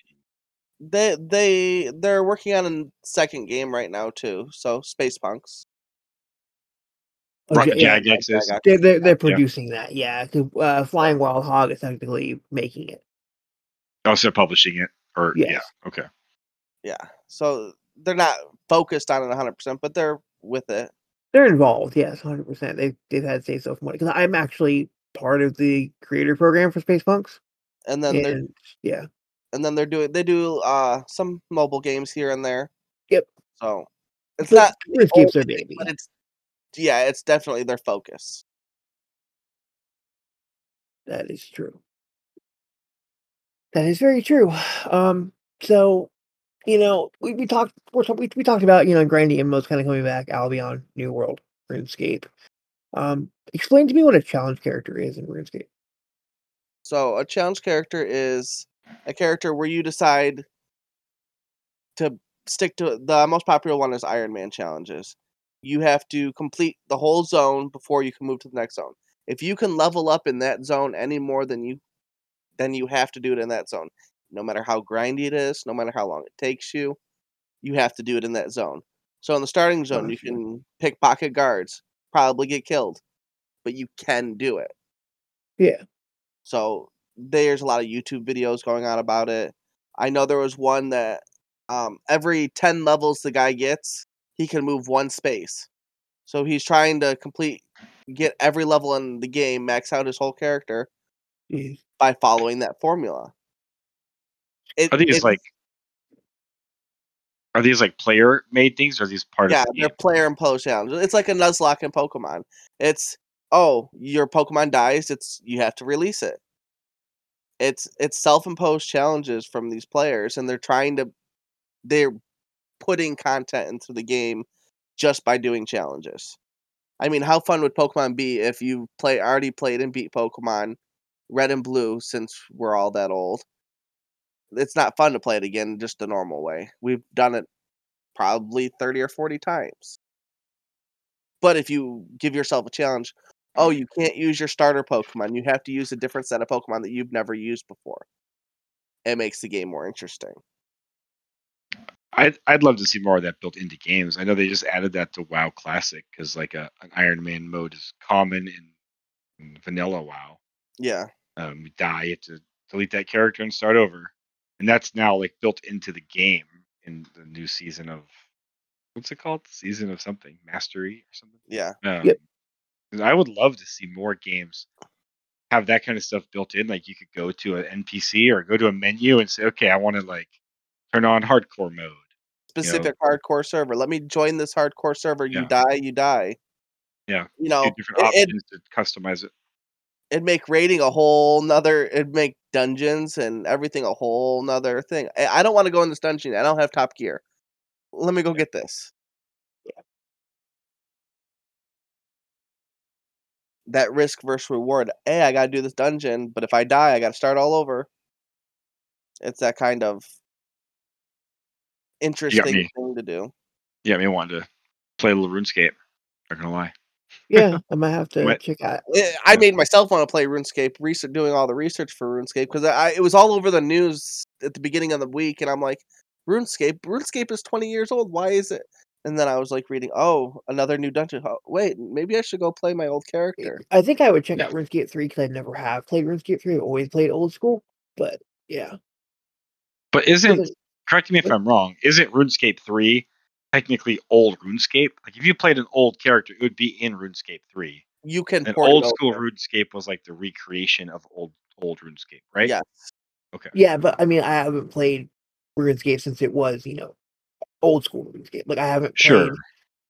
They they they're working on a second game right now too. So Space Punks. Oh, Right, Ja- yeah, Jagex is. They're, they're, they're producing that. Yeah, 'cause, uh, Flying Wild Hog is technically making it. Also publishing it, or Yes. yeah, okay. Yeah. So they're not focused on it 100%, but they're with it. They're involved. Yes, hundred percent. They've they've had say so from because I'm actually part of the creator program for Space Punks, And then they're and yeah, and then they're doing they do uh some mobile games here and there. Yep. So it's But not RuneScape's their only, baby. but it's yeah, it's definitely their focus. That is true. That is very true. Um, so you know, we, we talked we we talked about you know Grandy and most kind of coming back, Albion, New World, RuneScape. Um, explain to me what a challenge character is in RuneScape. So a challenge character is a character where you decide to stick to the most popular one is Iron Man challenges. You have to complete the whole zone before you can move to the next zone. If you can level up in that zone any more than you then you have to do it in that zone. No matter how grindy it is, no matter how long it takes you, you have to do it in that zone. So in the starting zone, you can pick pocket guards, probably get killed, but you can do it. Yeah. So there's a lot of YouTube videos going on about it. I know there was one that um, every 10 levels the guy gets, he can move one space. So he's trying to complete, get every level in the game, max out his whole character Jeez. by following that formula. It, Are these it's- like are these like player made things or are these part yeah, of the they're game? player imposed challenges. It's like a Nuzlocke in Pokemon. It's oh, your Pokemon dies, it's you have to release it. It's it's self-imposed challenges from these players, and they're trying to they're putting content into the game just by doing challenges. I mean, how fun would Pokemon be if you play already played and beat Pokemon Red and Blue since we're all that old? It's not fun to play it again just the normal way. We've done it probably 30 or 40 times. But if you give yourself a challenge, oh, you can't use your starter Pokemon. You have to use a different set of Pokemon that you've never used before. It makes the game more interesting. I'd I'd love to see more of that built into games. I know they just added that to WoW Classic because like a an Iron Man mode is common in, in vanilla WoW. Yeah. Um, you die, you have to delete that character and start over, and that's now like built into the game in the new season of what's it called? Season of something, Mastery or something. Yeah. Um, Yep. 'cause I would love to see more games have that kind of stuff built in. Like you could go to an NPC or go to a menu and say, okay, I want to like turn on hardcore mode. Specific hardcore server. Let me join this hardcore server. You Yeah. die, you die. Yeah. You know, different it, it, to customize it. it'd make raiding a whole nother it'd make dungeons and everything a whole nother thing. I, I don't want to go in this dungeon. I don't have top gear. Let me go get this. That risk versus reward. Hey, I gotta do this dungeon, but if I die, I gotta start all over. It's that kind of interesting me. thing to do. Yeah, me wanting to play a little RuneScape. Not gonna lie. Yeah, I might have to What? check out. Eh, I made myself want to play RuneScape. Research, doing all the research for RuneScape because I it was all over the news at the beginning of the week, and I'm like, RuneScape, RuneScape is 20 years old. Why is it? And then I was like reading, oh, another new dungeon. Oh, wait, maybe I should go play my old character. I think I would check Yeah. out RuneScape 3 because I never have played RuneScape 3. I've always played old school. But yeah. But isn't Wasn't- correct me if? I'm wrong, isn't RuneScape three technically old RuneScape? Like if you played an old character, it would be in RuneScape three. You can And old school over. RuneScape was like the recreation of old old RuneScape, right? Yeah. Okay. Yeah, but I mean, I haven't played RuneScape since it was, you know, old school RuneScape. Like, I haven't Sure. played.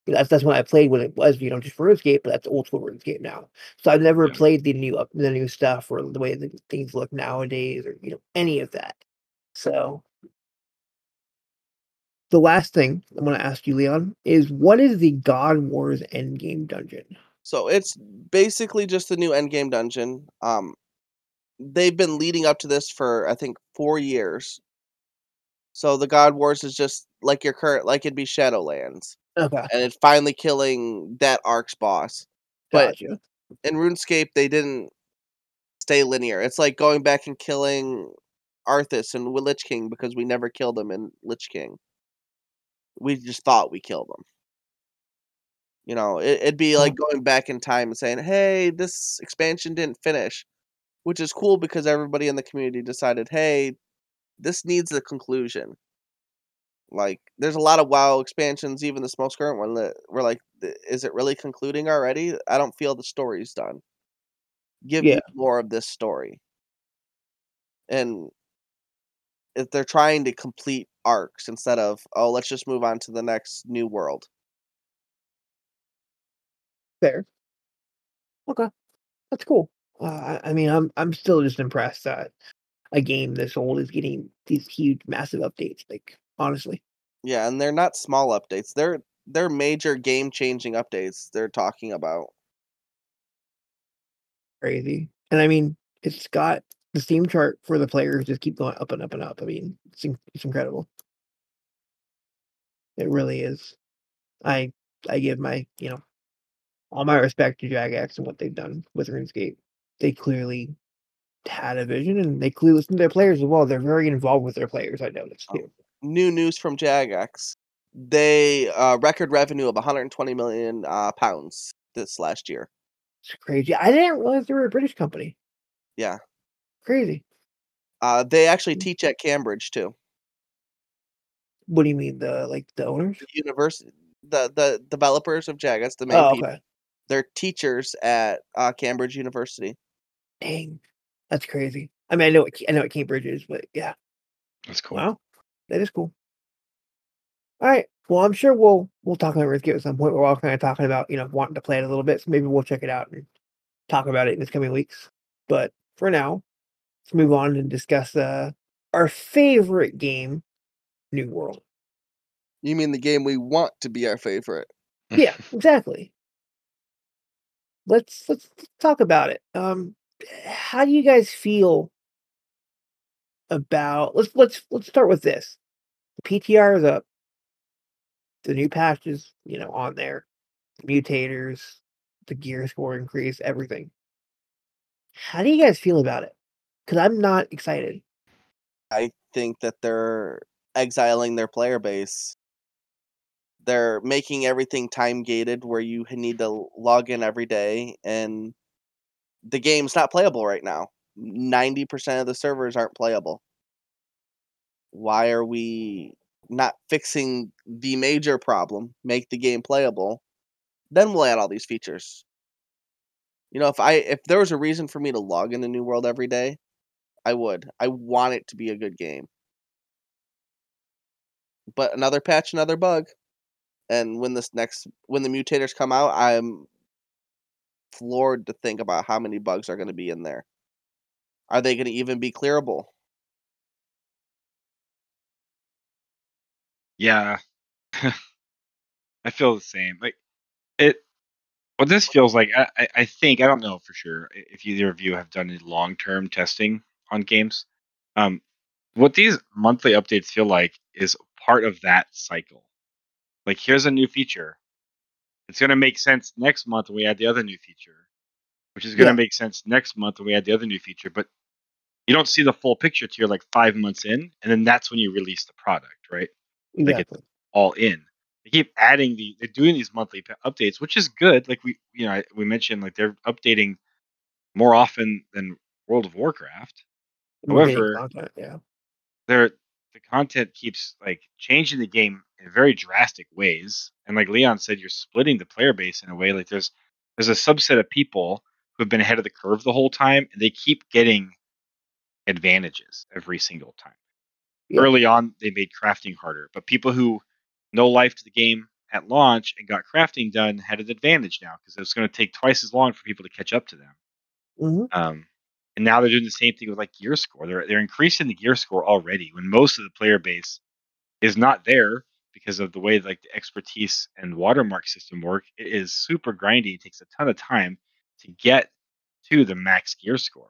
That's that's when I played when it was, you know, just RuneScape, but that's old school RuneScape now. So I've never Yeah. played the new the new stuff or the way that things look nowadays or you know any of that. So the last thing I want to ask you, Leon, is what is the God Wars Endgame dungeon? So it's basically just the new endgame dungeon. Um, they've been leading up to this for I think four years. So the God Wars is just like your current, like it'd be Shadowlands, Okay, and it's finally killing that Ark's boss. But gotcha. in RuneScape, they didn't stay linear. It's like going back and killing Arthas and Lich King because we never killed him in Lich King. We just thought we killed them. You know, it, it'd be hmm. like going back in time and saying, "Hey, this expansion didn't finish," which is cool because everybody in the community decided, "Hey, this needs a conclusion." Like, there's a lot of WoW expansions, even this most current one, that we're like, "Is it really concluding already?" I don't feel the story's done. Give me more of this story. And if they're trying to complete arcs instead of, "Oh, let's just move on to the next new world." Fair. Okay, that's cool. Uh, I, I mean, I'm I'm still just impressed that a game this old is getting these huge, massive updates. Like honestly, Yeah, and they're not small updates. They're they're major game changing updates they're talking about. crazy. And I mean, it's got the Steam chart for the players just keep going up and up and up. I mean, it's it's incredible. It really is. I I give my you know all my respect to Jagex and what they've done with RuneScape. They clearly had a vision and they clearly listen to their players as well. They're very involved with their players. I noticed too. New news from Jagex. They uh, record revenue of 120 million uh, pounds this last year. It's crazy. I didn't realize they were a British company. Yeah. Crazy. Uh, they actually Mm. teach at Cambridge too. What do you mean the like the owners? The university, the the developers of Jagex, the main Oh, people, okay. they're teachers at uh, Cambridge University. Dang, that's crazy. I mean, I know what I know what Cambridge is, but yeah, That's cool. wow, that is cool. All right. Well, I'm sure we'll we'll talk about RuneScape at some point. We're all kind of talking about you know wanting to play it a little bit, so maybe we'll check it out and talk about it in this coming weeks. But for now, let's move on and discuss uh, our favorite game, New World. You mean the game we want to be our favorite? Yeah, exactly. Let's let's talk about it. Um, how do you guys feel about? Let's let's let's start with this. The PTR is up. The new patch is you know on there. The mutators, the gear score increase, everything. How do you guys feel about it? Because I'm not excited. I think that they're exiling their player base. They're making everything time gated where you need to log in every day and the game's not playable right now. 90% of the servers aren't playable. Why are we not fixing the major problem, make the game playable? Then we'll add all these features. You know, if I if there was a reason for me to log into New World every day, I would. I want it to be a good game. But another patch, another bug. And when this next when the mutators come out, I'm floored to think about how many bugs are going to be in there. Are they going to even be clearable? Yeah. I feel the same. Like it what this feels like I, I- think I don't know for sure if either of you have done any long term testing on games. Um what these monthly updates feel like is part of that cycle. Like here's a new feature. It's gonna make sense next month when we add the other new feature, which is gonna Yeah. make sense next month when we add the other new feature, but you don't see the full picture till you're like five months in, and then that's when you release the product, right? Like it's all in. They keep adding the they're doing these monthly p- updates, which is good. Like we you know I- we mentioned like they're updating more often than World of Warcraft. However, content, yeah. they're the content keeps like changing the game in very drastic ways. And like Leon said, you're splitting the player base in a way like there's there's a subset of people who have been ahead of the curve the whole time, and they keep getting advantages every single time. Yeah. Early on, they made crafting harder, but people who know life to the game at launch and got crafting done had an advantage now because it's going to take twice as long for people to catch up to them. hmm Um, and now they're doing the same thing with like gear score. They're they're increasing the gear score already when most of the player base is not there because of the way like the expertise and watermark system work. It is super grindy. It takes a ton of time to get to the max gear score.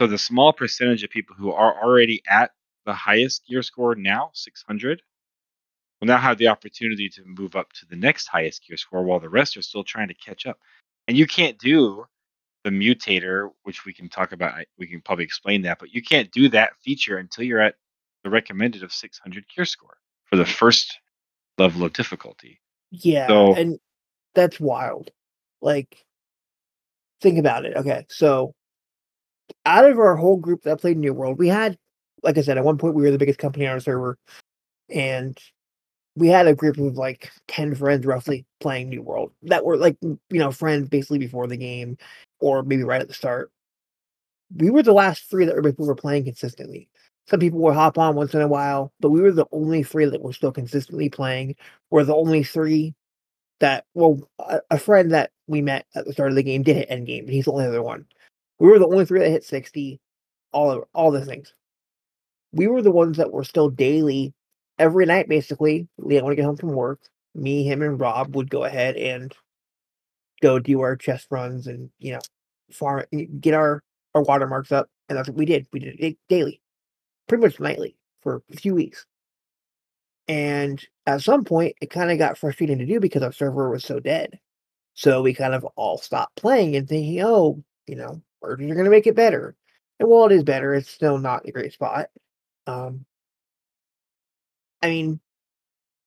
So the small percentage of people who are already at the highest gear score now, 600, will now have the opportunity to move up to the next highest gear score while the rest are still trying to catch up. And you can't do the mutator, which we can talk about. We can probably explain that, but you can't do that feature until you're at the recommended of 600 gear score for the first level of difficulty. Yeah, So- and that's wild. Like, think about it. Okay, so out of our whole group that played New World, we had, like I said, at one point we were the biggest company on our server, and we had a group of like ten friends roughly playing New World that were like you know friends basically before the game, or maybe right at the start. We were the last three that were, were playing consistently. Some people would hop on once in a while, but we were the only three that were still consistently playing. We're the only three that well a, a friend that we met at the start of the game did hit end game, but he's the only other one. We were the only three that hit 60, all of all the things. We were the ones that were still daily every night basically. Leon would get home from work. Me, him, and Rob would go ahead and go do our chest runs and you know farm get our our watermarks up, and that's what we did. We did it daily, pretty much nightly for a few weeks. And at some point, it kind of got frustrating to do because our server was so dead. So we kind of all stopped playing and thinking, oh, you know, mergers are going to make it better. And while it is better, it's still not a great spot. Um, I mean,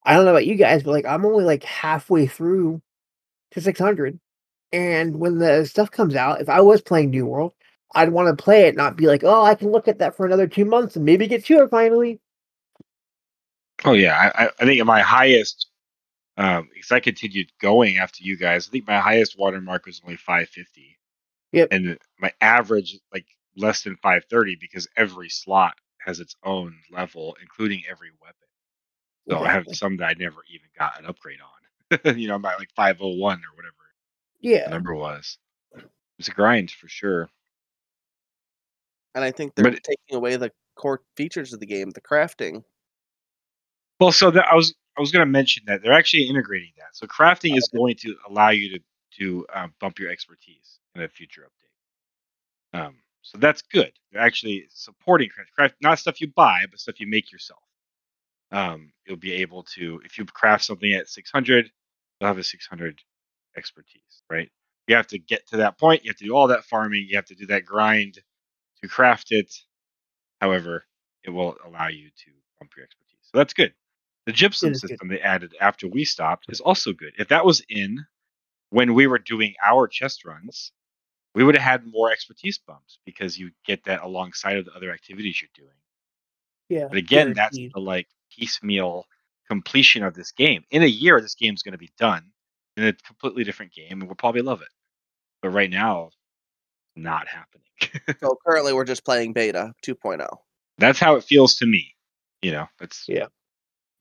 I don't know about you guys, but like I'm only like halfway through to 600. And when the stuff comes out, if I was playing New World, I'd want to play it, not be like, oh, I can look at that for another two months and maybe get to it finally. Oh yeah, I, I think my highest, um, because I continued going after you guys. I think my highest watermark was only 550. Yep. And my average like less than 530 because every slot has its own level, including every weapon. So I have Exactly. some that I never even got an upgrade on. you know, I'm at like 501 or whatever the Yeah. number was. It's a grind for sure. And I think they're But- taking away the core features of the game, the crafting. Well, so that I was I was going to mention that they're actually integrating that. So crafting is going to allow you to to um, bump your expertise in a future update. Um, so that's good. They're actually supporting craft, not stuff you buy, but stuff you make yourself. Um, you'll be able to if you craft something at 600, you'll have a 600 expertise, right? You have to get to that point. You have to do all that farming. You have to do that grind to craft it. However, it will allow you to bump your expertise. So that's good. The gypsum is good. system they added after we stopped is also good. If that was in when we were doing our chest runs, we would have had more expertise bumps because you get that alongside of the other activities you're doing. Yeah. But again, that's the like piecemeal completion of this game. In a year, this game's going to be done in a completely different game, and we'll probably love it. But right now, not happening. So currently we're just playing beta oh. 2.0. that's how it feels to me. You know, it's Yeah.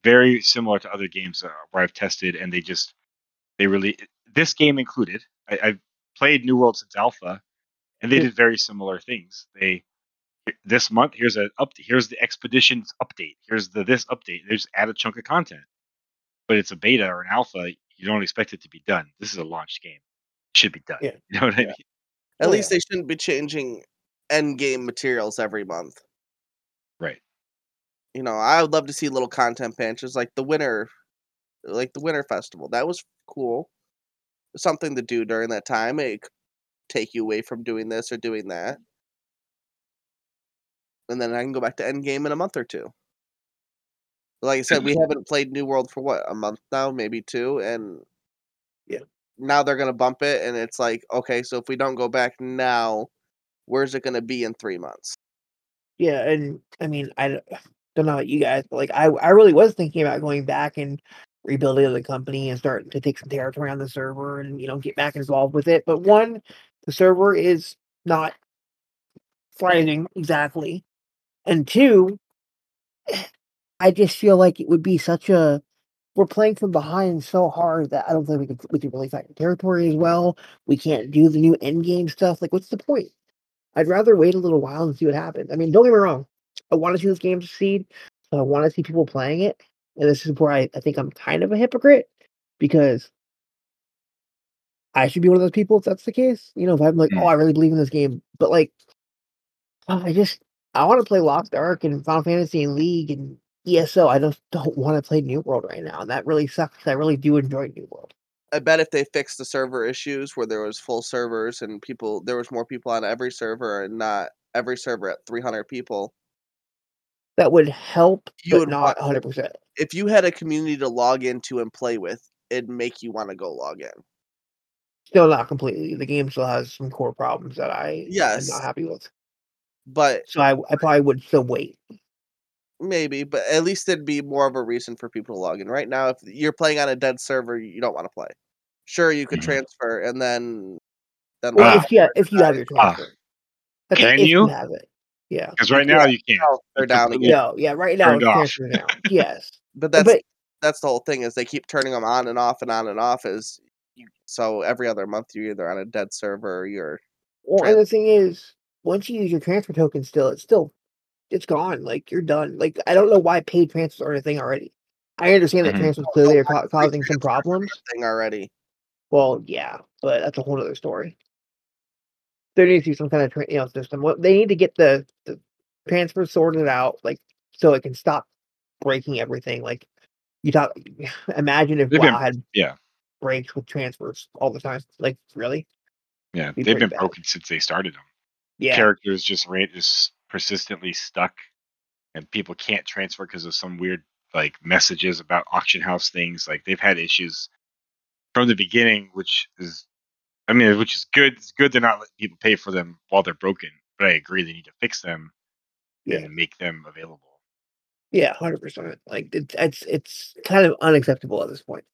very similar to other games uh, where I've tested, and they just they really this game included. I, I've played New World since Alpha, and they did very similar things. They this month here's a up here's the expeditions update. Here's the this update. They just add a chunk of content, but it's a beta or an alpha. You don't expect it to be done. This is a launch game. It should be done. Yeah. You know what I mean? At Oh, least yeah. they shouldn't be changing end game materials every month. Right. You know, I would love to see little content patches like the winter like the winter festival. That was cool. Something to do during that time. It could take you away from doing this or doing that. And then I can go back to end game in a month or two. Like I said, we haven't played New World for what, a month now, maybe two, and Yeah. now they're gonna bump it and it's like, okay, so if we don't go back now, where's it gonna be in three months? Yeah, and I mean, I don't know about you guys, but like I, I really was thinking about going back and rebuilding the company and starting to take some territory on the server and you know get back involved with it. But one, the server is not thriving exactly, and two, I just feel like it would be such a we're playing from behind so hard that I don't think we can we can really fight territory as well. We can't do the new end game stuff. Like, what's the point? I'd rather wait a little while and see what happens. I mean, don't get me wrong. I want to see this game succeed. So I want to see people playing it. And this is where I, I think I'm kind of a hypocrite because I should be one of those people if that's the case. You know, if I'm like, Mm. oh, I really believe in this game. But like, I just, I want to play Lost Ark and Final Fantasy and League and ESO. I just don't want to play New World right now. And that really sucks 'cause I really do enjoy New World. I bet if they fixed the server issues where there was full servers and people there was more people on every server and not every server at 300 people, That would help, You but would not want- 100%. if you had a community to log into and play with, it'd make you want to go log in. Still not completely. The game still has some core problems that I am Yes. not happy with. But So I, I probably would still wait. maybe, but at least it'd be more of a reason for people to log in. Right now, if you're playing on a dead server, you don't want to play. Sure, you could Mhm. transfer and then then Well, if you have, if you have your transfer, That's Can if you? have it? Yeah. Because right now Yeah. you can't. Oh, they're down again. No. Yeah. Right now Turned it's off. transfer down. Yes. But that's but that's the whole thing is they keep turning them on and off and on and off as you, so every other month you're either on a dead server or you're well, Tran- and the thing is, once you use your transfer token, still it's still it's gone. Like you're done. Like I don't know why paid transfers are a thing already. I understand that Mhm. transfers clearly are ca- causing some problems. thing already. Well, yeah, but that's a whole other story. There needs to be some kind of tra- you know system. What they need to get the the transfer sorted out, like so it can stop breaking everything. Like You talk, imagine if They've WoW been- had yeah. breaks with transfers all the time. Like, really? Yeah, they've been bad. broken since they started them. Yeah. Characters just rate just persistently stuck, and people can't transfer because of some weird like messages about auction house things. Like they've had issues from the beginning, which is, I mean, which is good. It's good they're not letting people pay for them while they're broken. But I agree they need to fix them Yeah. and make them available. Yeah, hundred percent. Like it's it's it's kind of unacceptable at this point.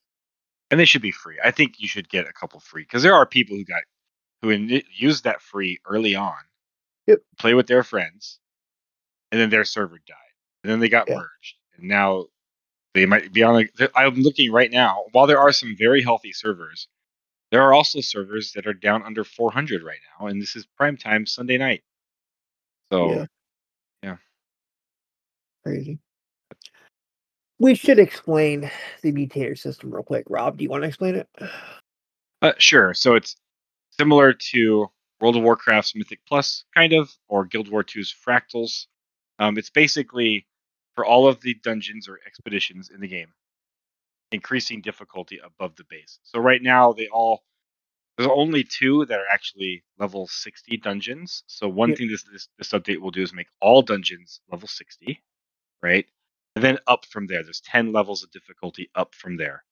and they should be free. I think you should get a couple free because there are people who got who in, used that free early on, Yep. play with their friends, and then their server died, and then they got Yeah. merged, and now they might be on. Like, I'm looking right now. While there are some very healthy servers, there are also servers that are down under 400 right now, and this is prime time Sunday night. So Yeah. Yeah. Crazy. We should explain the mutator system real quick. Rob, do you want to explain it? Uh, sure. So it's similar to World of Warcraft's Mythic Plus, kind of, or Guild Wars 2's Fractals. Um, it's basically for all of the dungeons or expeditions in the game, increasing difficulty above the base. So right now they all there's only two that are actually level 60 dungeons. So one Yep. thing this, this this update will do is make all dungeons level 60, right? And then up from there. There's 10 levels of difficulty up from there.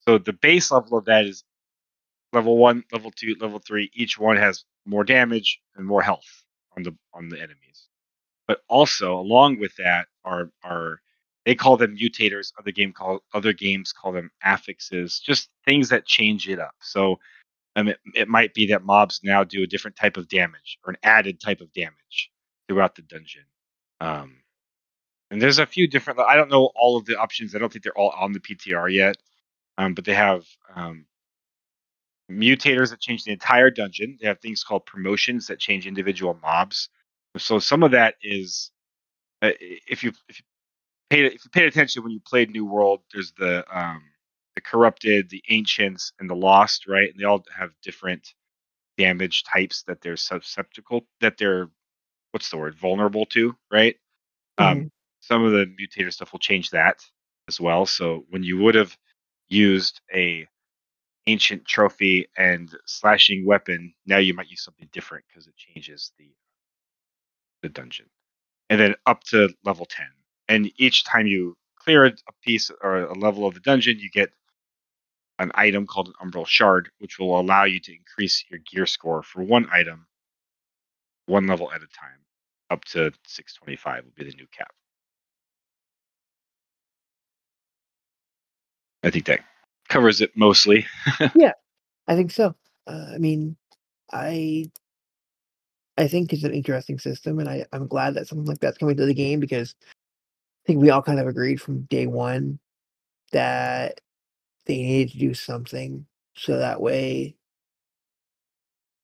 So the base level of that is level one, level two, level three. Each one has more damage and more health on the on the enemies. But also along with that are are they call them mutators. Other game call other games call them affixes. Just things that change it up. So um, it, it might be that mobs now do a different type of damage or an added type of damage throughout the dungeon. Um, and there's a few different. I don't know all of the options. I don't think they're all on the PTR yet. Um, but they have um, mutators that change the entire dungeon. They have things called promotions that change individual mobs. So some of that is, uh, if you if you paid if you paid attention when you played New World, there's the um, the corrupted, the ancients, and the lost, right? And they all have different damage types that they're susceptible that they're what's the word vulnerable to, right? Um, some of the mutator stuff will change that as well. So when you would have used a ancient trophy and slashing weapon, now you might use something different because it changes the the dungeon. And then up to level 10. And each time you clear a piece or a level of the dungeon, you get an item called an umbral shard, which will allow you to increase your gear score for one item one level at a time. Up to 625 will be the new cap. I think that covers it mostly. Yeah, I think so. Uh, I mean, I I think it's an interesting system, and I I'm glad that something like that's coming to the game because I think we all kind of agreed from day one that they needed to do something so that way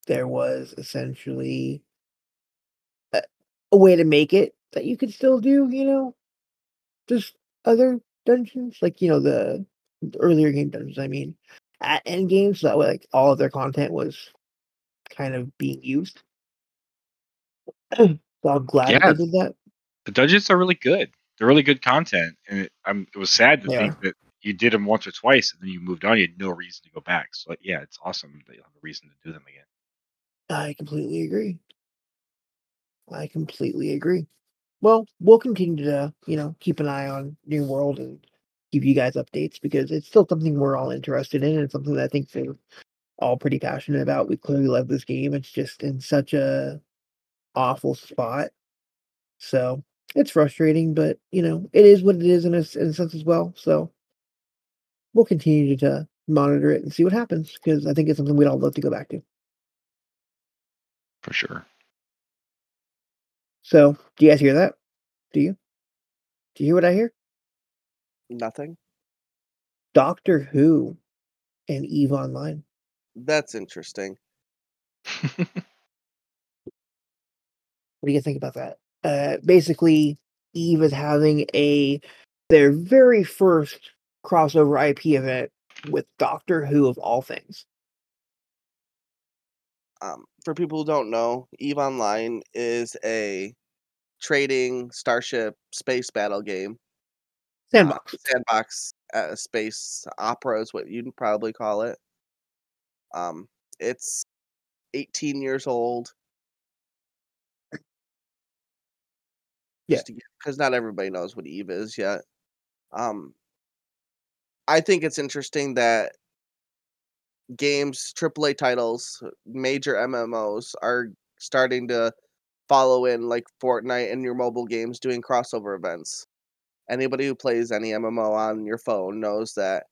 there was essentially a, a way to make it that you could still do, you know, just other dungeons like you know the earlier game dungeons. I mean, at end games, so that way like all of their content was kind of being used. so I'm glad Yeah. they did that. the dungeons are really good. They're really good content, and it, I'm, it was sad to They think that you did them once or twice, and then you moved on. You had no reason to go back. So yeah, it's awesome that you have a reason to do them again. I completely agree. I completely agree. Well, we'll continue to, you know, keep an eye on New World and give you guys updates because it's still something we're all interested in and something that I think we're all pretty passionate about. We clearly love this game. It's just in such a awful spot. So it's frustrating, but you know, it is what it is in a, in a sense as well. So we'll continue to monitor it and see what happens because I think it's something we'd all love to go back to. For sure. So, do you guys hear that? Do you? Do you hear what I hear? Nothing. Doctor Who and Eve Online. That's interesting. What do you think about that? Uh, basically, Eve is having a their very first crossover IP event with Doctor Who of all things. Um, for people who don't know, Eve Online is a trading starship space battle game. Uh, Sandbox. sandbox uh, space opera is what you'd probably call it. Um, it's 18 years old. Yeah. because not everybody knows what Eve is yet. Um, I think it's interesting that games, AAA titles, major MMOs are starting to follow in like Fortnite and your mobile games doing crossover events. Anybody who plays any MMO on your phone knows that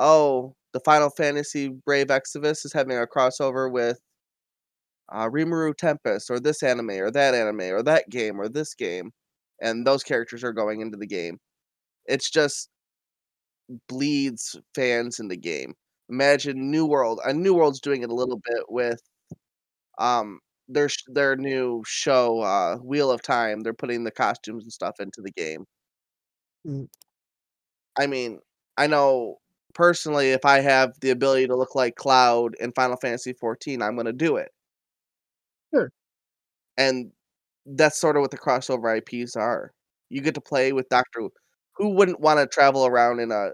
oh, the Final Fantasy Brave Exvius is having a crossover with uh, Rimuru Tempest or this anime or that anime or that game or this game, and those characters are going into the game. It's just bleeds fans in the game. Imagine New World. And New World's doing it a little bit with um their their new show, uh, Wheel of Time. They're putting the costumes and stuff into the game. Mm. I mean, I know personally, if I have the ability to look like Cloud in Final Fantasy 14, I'm going to do it. Sure. And that's sort of what the crossover IPs are. You get to play with Doctor Who. Who wouldn't want to travel around in a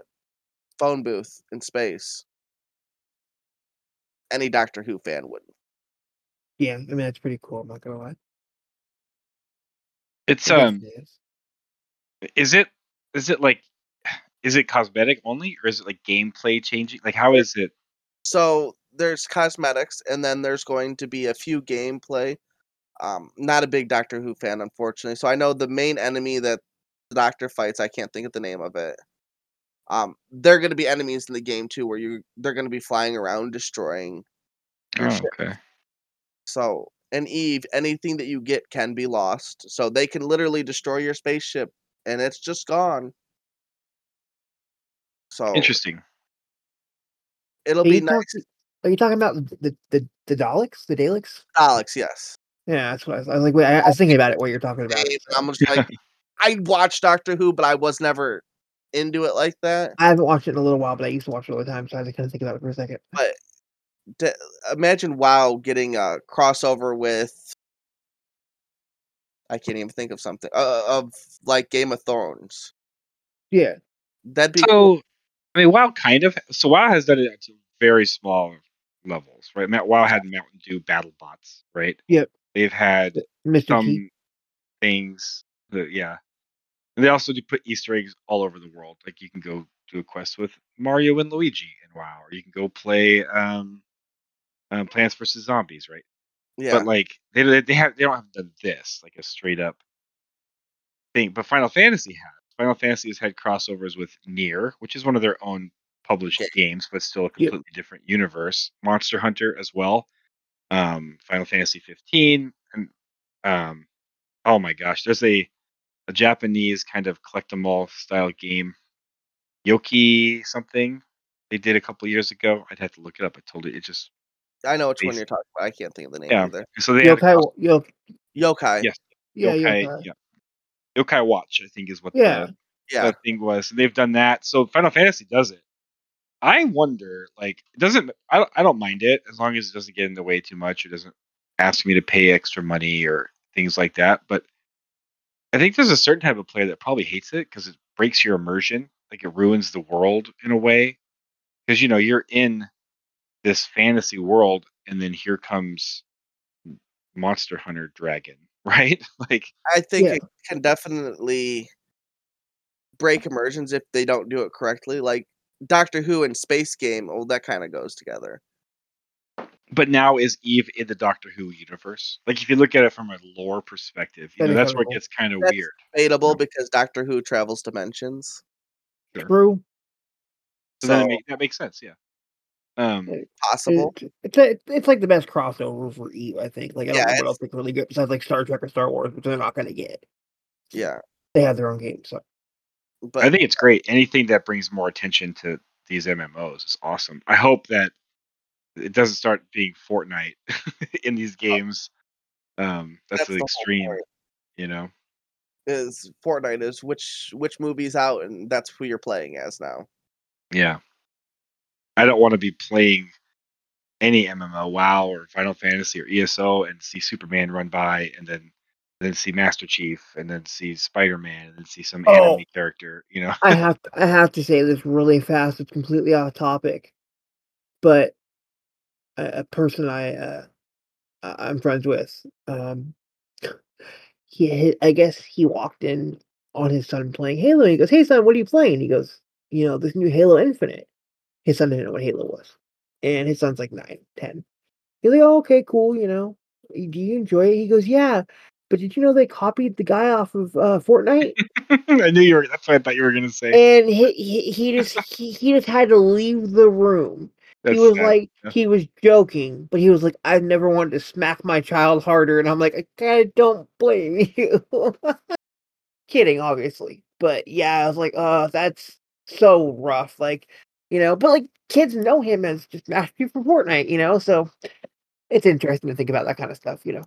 phone booth in space? Any Doctor Who fan wouldn't. Yeah, I mean that's pretty cool. I'm not gonna lie. It's um, definitely is. is it is it like is it cosmetic only or is it like gameplay changing? Like how is it? So there's cosmetics, and then there's going to be a few gameplay. Um, not a big Doctor Who fan, unfortunately. So I know the main enemy that the Doctor fights. I can't think of the name of it. Um, they're going to be enemies in the game too, where you they're going to be flying around destroying. Your Oh, ship. okay. So and Eve, anything that you get can be lost. So they can literally destroy your spaceship, and it's just gone. So Interesting. it'll Are be nice. talking, are you talking about the the the Daleks? The Daleks? Daleks, yes. Yeah, that's what I was, I was like. Wait, I, I was thinking about it. What you're talking about? Hey, so. I'm just like I watched Doctor Who, but I was never into it like that. I haven't watched it in a little while, but I used to watch it all the time, so I had to kind of think about it for a second. To, imagine WoW getting a crossover with I can't even think of something uh, of like Game of Thrones. Yeah, That'd be So, I mean, WoW kind of. So WoW has done it to very small levels, right? WoW had Mountain Dew battle bots, right? Yep. They've had Mr. some T. things that, yeah. And they also do put Easter eggs all over the world. Like you can go do a quest with Mario and Luigi in WoW, or you can go play um, um Plants vs Zombies, right? Yeah. But like they they have they don't have done this like a straight up thing. But Final Fantasy has. Final Fantasy has had crossovers with NieR, which is one of their own published Okay. games, but still a completely different universe. Monster Hunter as well. Um, Final Fantasy 15, and um, oh my gosh, there's a a Japanese kind of collect 'em all style game, Yoki something. They did a couple years ago. I'd have to look it up. I told you it just I know which one you're talking about. I can't think of the name Yeah. either. so they had a Yokai, Yo, Yokai. Yes. yeah, yokai, Yokai. yeah. Yokai Watch, I think is what Yeah. the, Yeah. that thing was. They've done that. So Final Fantasy does it. I wonder, like, it doesn't I don't, I don't mind it as long as it doesn't get in the way too much. It doesn't ask me to pay extra money or things like that. But I think there's a certain type of player that probably hates it because it breaks your immersion. Like it ruins the world in a way. Because you know, you're in this fantasy world and then here comes Monster Hunter Dragon, right? like I think Yeah. it can definitely break immersions if they don't do it correctly. Like Doctor Who and Space Game, well, that kind of goes together. but now is Eve in the Doctor Who universe? Like if you look at it from a lore perspective, you know that's where it gets kind of weird. Debatable Yeah. because Doctor Who travels dimensions. Sure. True. So, then So it make, that makes sense, yeah. Um, possible. It- it's a, it's like the best crossover for Eve, I think. Like I don't Yeah, know it's- what else they could really good besides like Star Trek or Star Wars, which they're not gonna get. Yeah. They have their own game, so But I think it's great. Anything that brings more attention to these MMOs is awesome. I hope that it doesn't start being Fortnite in these games. Um, that's, that's the the extreme, point. you know. Is Fortnite is which which movie's out and that's who you're playing as now. Yeah. I don't want to be playing any MMO, WoW or Final Fantasy or ESO, and see Superman run by and then then see Master Chief, and then see Spider Man, and then see some Oh. anime character. You know, I have to, I have to say this really fast. It's completely off topic, but a, a person I uh, I'm friends with, um, he I guess he walked in on his son playing Halo. He goes, "Hey son, what are you playing?" He goes, "You know this new Halo Infinite." His son didn't know what Halo was, and his son's like nine, ten. He's like, "Oh, okay, cool. You know, do you enjoy it?" He goes, "Yeah." But did you know they copied the guy off of uh, Fortnite? I knew you were. That's what I thought you were gonna say. and he, he he just he, he just had to leave the room. That's he was like yeah. he was joking, but he was like, "I've never wanted to smack my child harder," and I'm like, "I don't blame you." Kidding, obviously, but yeah, I was like, "Oh, that's so rough." Like, you know, but like kids know him as just Master Chief from Fortnite, you know, so it's interesting to think about that kind of stuff, you know.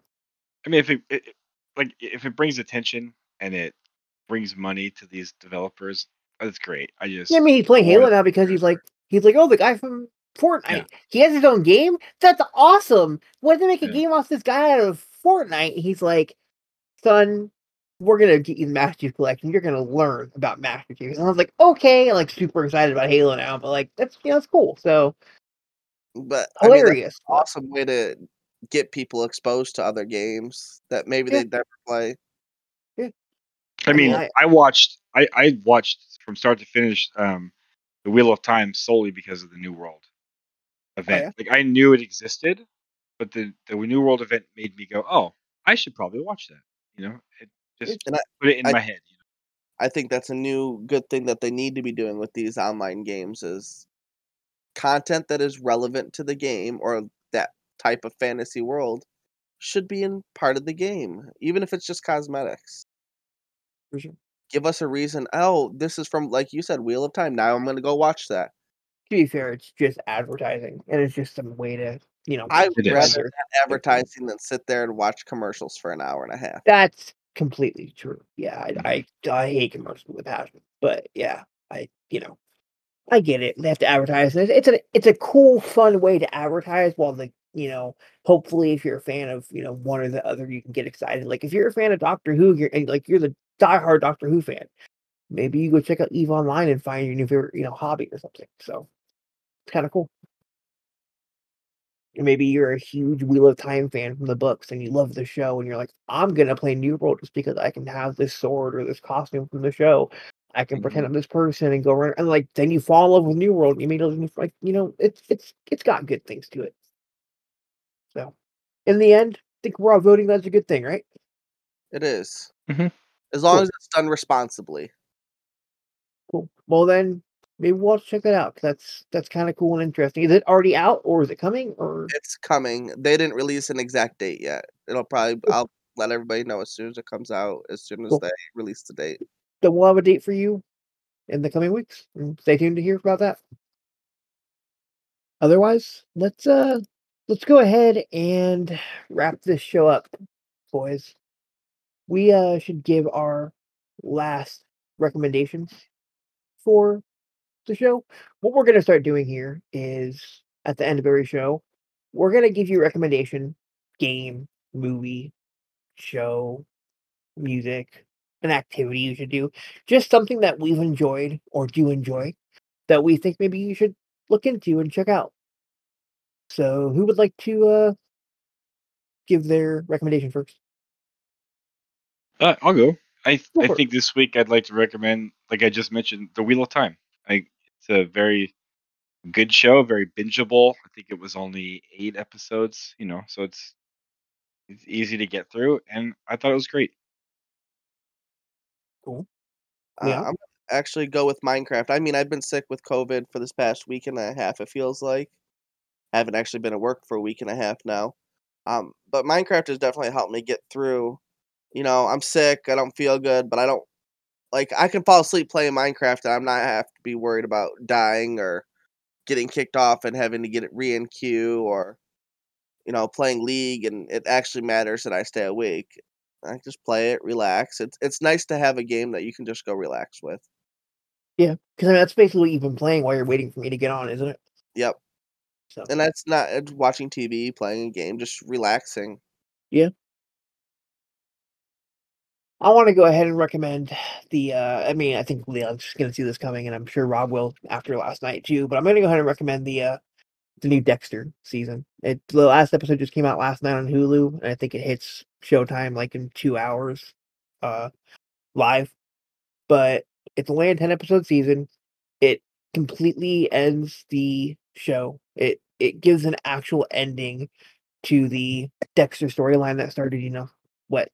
I mean, if it, it like if it brings attention and it brings money to these developers, that's great. I just Yeah, I mean, he's playing Halo now because he's like, he's like, oh, the guy from Fortnite. He has his own game. That's awesome. Why did they make a Yeah. game off this guy out of Fortnite? He's like, son, we're gonna get you the Master Chief Collection. You're gonna learn about Master Chief. And I was like, okay, I'm like super excited about Halo now. But like, that's you know, it's cool. So But I mean, that's hilarious. an awesome way to get people exposed to other games that maybe Yeah. they'd never play. Yeah. I mean, I- I, watched. I I watched from start to finish um, the Wheel of Time solely because of the New World event. yeah? Like I knew it existed, but the the New World event made me go, "Oh, I should probably watch that." You know, it just And I- put it in I- my head. You know? I think that's a new good thing that they need to be doing with these online games is content that is relevant to the game or that type of fantasy world should be in part of the game, even if it's just cosmetics. For sure. Give us a reason. Oh, this is from like you said, Wheel of Time. Now I'm going to go watch that. To be fair, it's just advertising, and it's just some way to, you know, I would rather advertising than sit there and watch commercials for an hour and a half. That's completely true. Yeah, I, mm-hmm. I, I hate commercials with passion, but yeah, I, you know, I get it. They have to advertise. It's, it's a, it's a cool, fun way to advertise. While the, you know, hopefully, if you're a fan of, you know, one or the other, you can get excited. Like if you're a fan of Doctor Who, you're and, like you're the diehard Doctor Who fan. Maybe you go check out Eve Online and find your new favorite, you know, hobby or something. So it's kind of cool. Or maybe you're a huge Wheel of Time fan from the books and you love the show and you're like, I'm gonna play New World just because I can have this sword or this costume from the show. I can pretend I'm this person and go around and like then you fall in love with New World. and You mean like you know it's it's it's got good things to it. So in the end, I think we're all voting that's a good thing, right? It is. Mhm. As long Cool. as it's done responsibly. Cool. Well then maybe we'll check that out. That's that's kind of cool and interesting. Is it already out or is it coming or It's coming. They didn't release an exact date yet. It'll probably. I'll let everybody know as soon as it comes out, as soon as Cool. they release the date. then we'll have a date for you in the coming weeks. Stay tuned to hear about that. Otherwise, let's uh let's go ahead and wrap this show up, boys. We uh should give our last recommendations for the show. What we're gonna start doing here is at the end of every show, we're gonna give you a recommendation, game, movie, show, music, an activity you should do, just something that we've enjoyed or do enjoy that we think maybe you should look into and check out. So, who would like to uh give their recommendation first? Uh, I'll go. I Go I think this week I'd like to recommend, like I just mentioned, The Wheel of Time. I it's a very good show, very bingeable. I think it was only eight episodes, you know, so it's it's easy to get through, and I thought it was great. Cool. Uh, Yeah. I'm actually go with Minecraft. I mean, I've been sick with COVID for this past week and a half. It feels like I haven't actually been at work for a week and a half now. Um, but Minecraft has definitely helped me get through. You know, I'm sick. I don't feel good, but I don't like. I can fall asleep playing Minecraft, and I'm not have to be worried about dying or getting kicked off and having to get it re in queue or you know playing League. And it actually matters that I stay awake. I just play it, relax. It's it's nice to have a game that you can just go relax with. Yeah, because I mean that's basically what you've been playing while you're waiting for me to get on, isn't it? Yep. So And that's not it's watching TV, playing a game, just relaxing. I want to go ahead and recommend the. Uh, I mean, I think Leon's going to see this coming, and I'm sure Rob will after last night too. But I'm going to go ahead and recommend the uh, the new Dexter season. It the last episode just came out last night on Hulu, and I think it hits Showtime like in two hours, uh, live. But it's only a ten episode season. It completely ends the show. It it gives an actual ending to the Dexter storyline that started, you know, what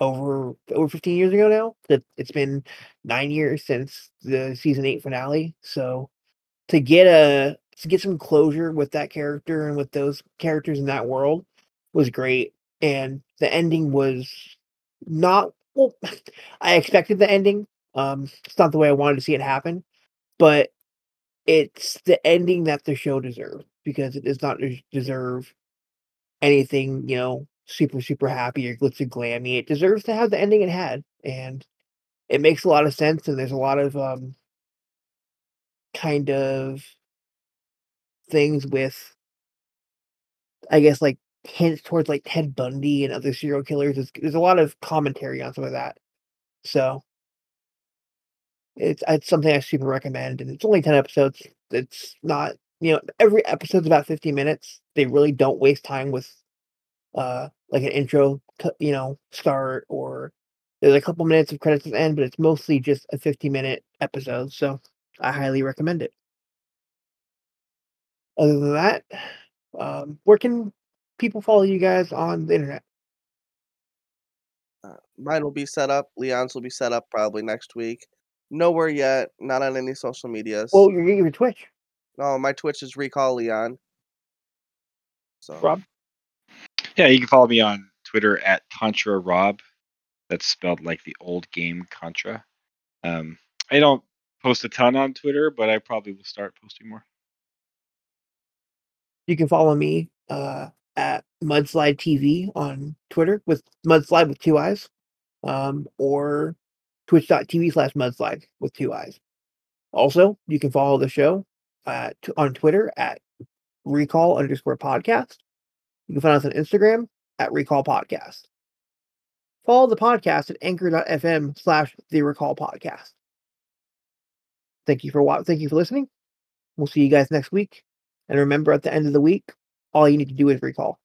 over over 15 years ago now. That it's been nine years since the season eight finale. So to get a to get some closure with that character and with those characters in that world was great. And the ending was not well. I expected the ending. Um, it's not the way I wanted to see it happen, but it's the ending that the show deserves because it does not deserve anything, you know, super, super happy or glitzy glammy. It deserves to have the ending it had. And it makes a lot of sense. And there's a lot of um kind of things with I guess like hints towards like Ted Bundy and other serial killers. There's, there's a lot of commentary on some of that. So it's it's something I super recommend, and it's only ten episodes. It's not you know every episode's about fifty minutes. They really don't waste time with uh like an intro, you know, start or there's a couple minutes of credits at the end, but it's mostly just a fifty minute episode. So I highly recommend it. Other than that, um, where can people follow you guys on the internet? Uh, mine will be set up. Leon's will be set up probably next week. Nowhere yet. Not on any social medias. Well, your your Twitch, no, my Twitch is Recall Leon. So Rob. Yeah, you can follow me on Twitter at Contra Rob. That's spelled like the old game Contra. Um, I don't post a ton on Twitter, but I probably will start posting more. You can follow me uh, at Mudslide TV on Twitter with Mudslide with two eyes, um, or twitch.tv slash mudslide with two eyes. Also, you can follow the show uh, t- on Twitter at recall underscore podcast. You can find us on Instagram at recall podcast. Follow the podcast at anchor.fm slash the recall podcast. Thank you for wa- thank you for listening. We'll see you guys next week. And remember at the end of the week, all you need to do is recall.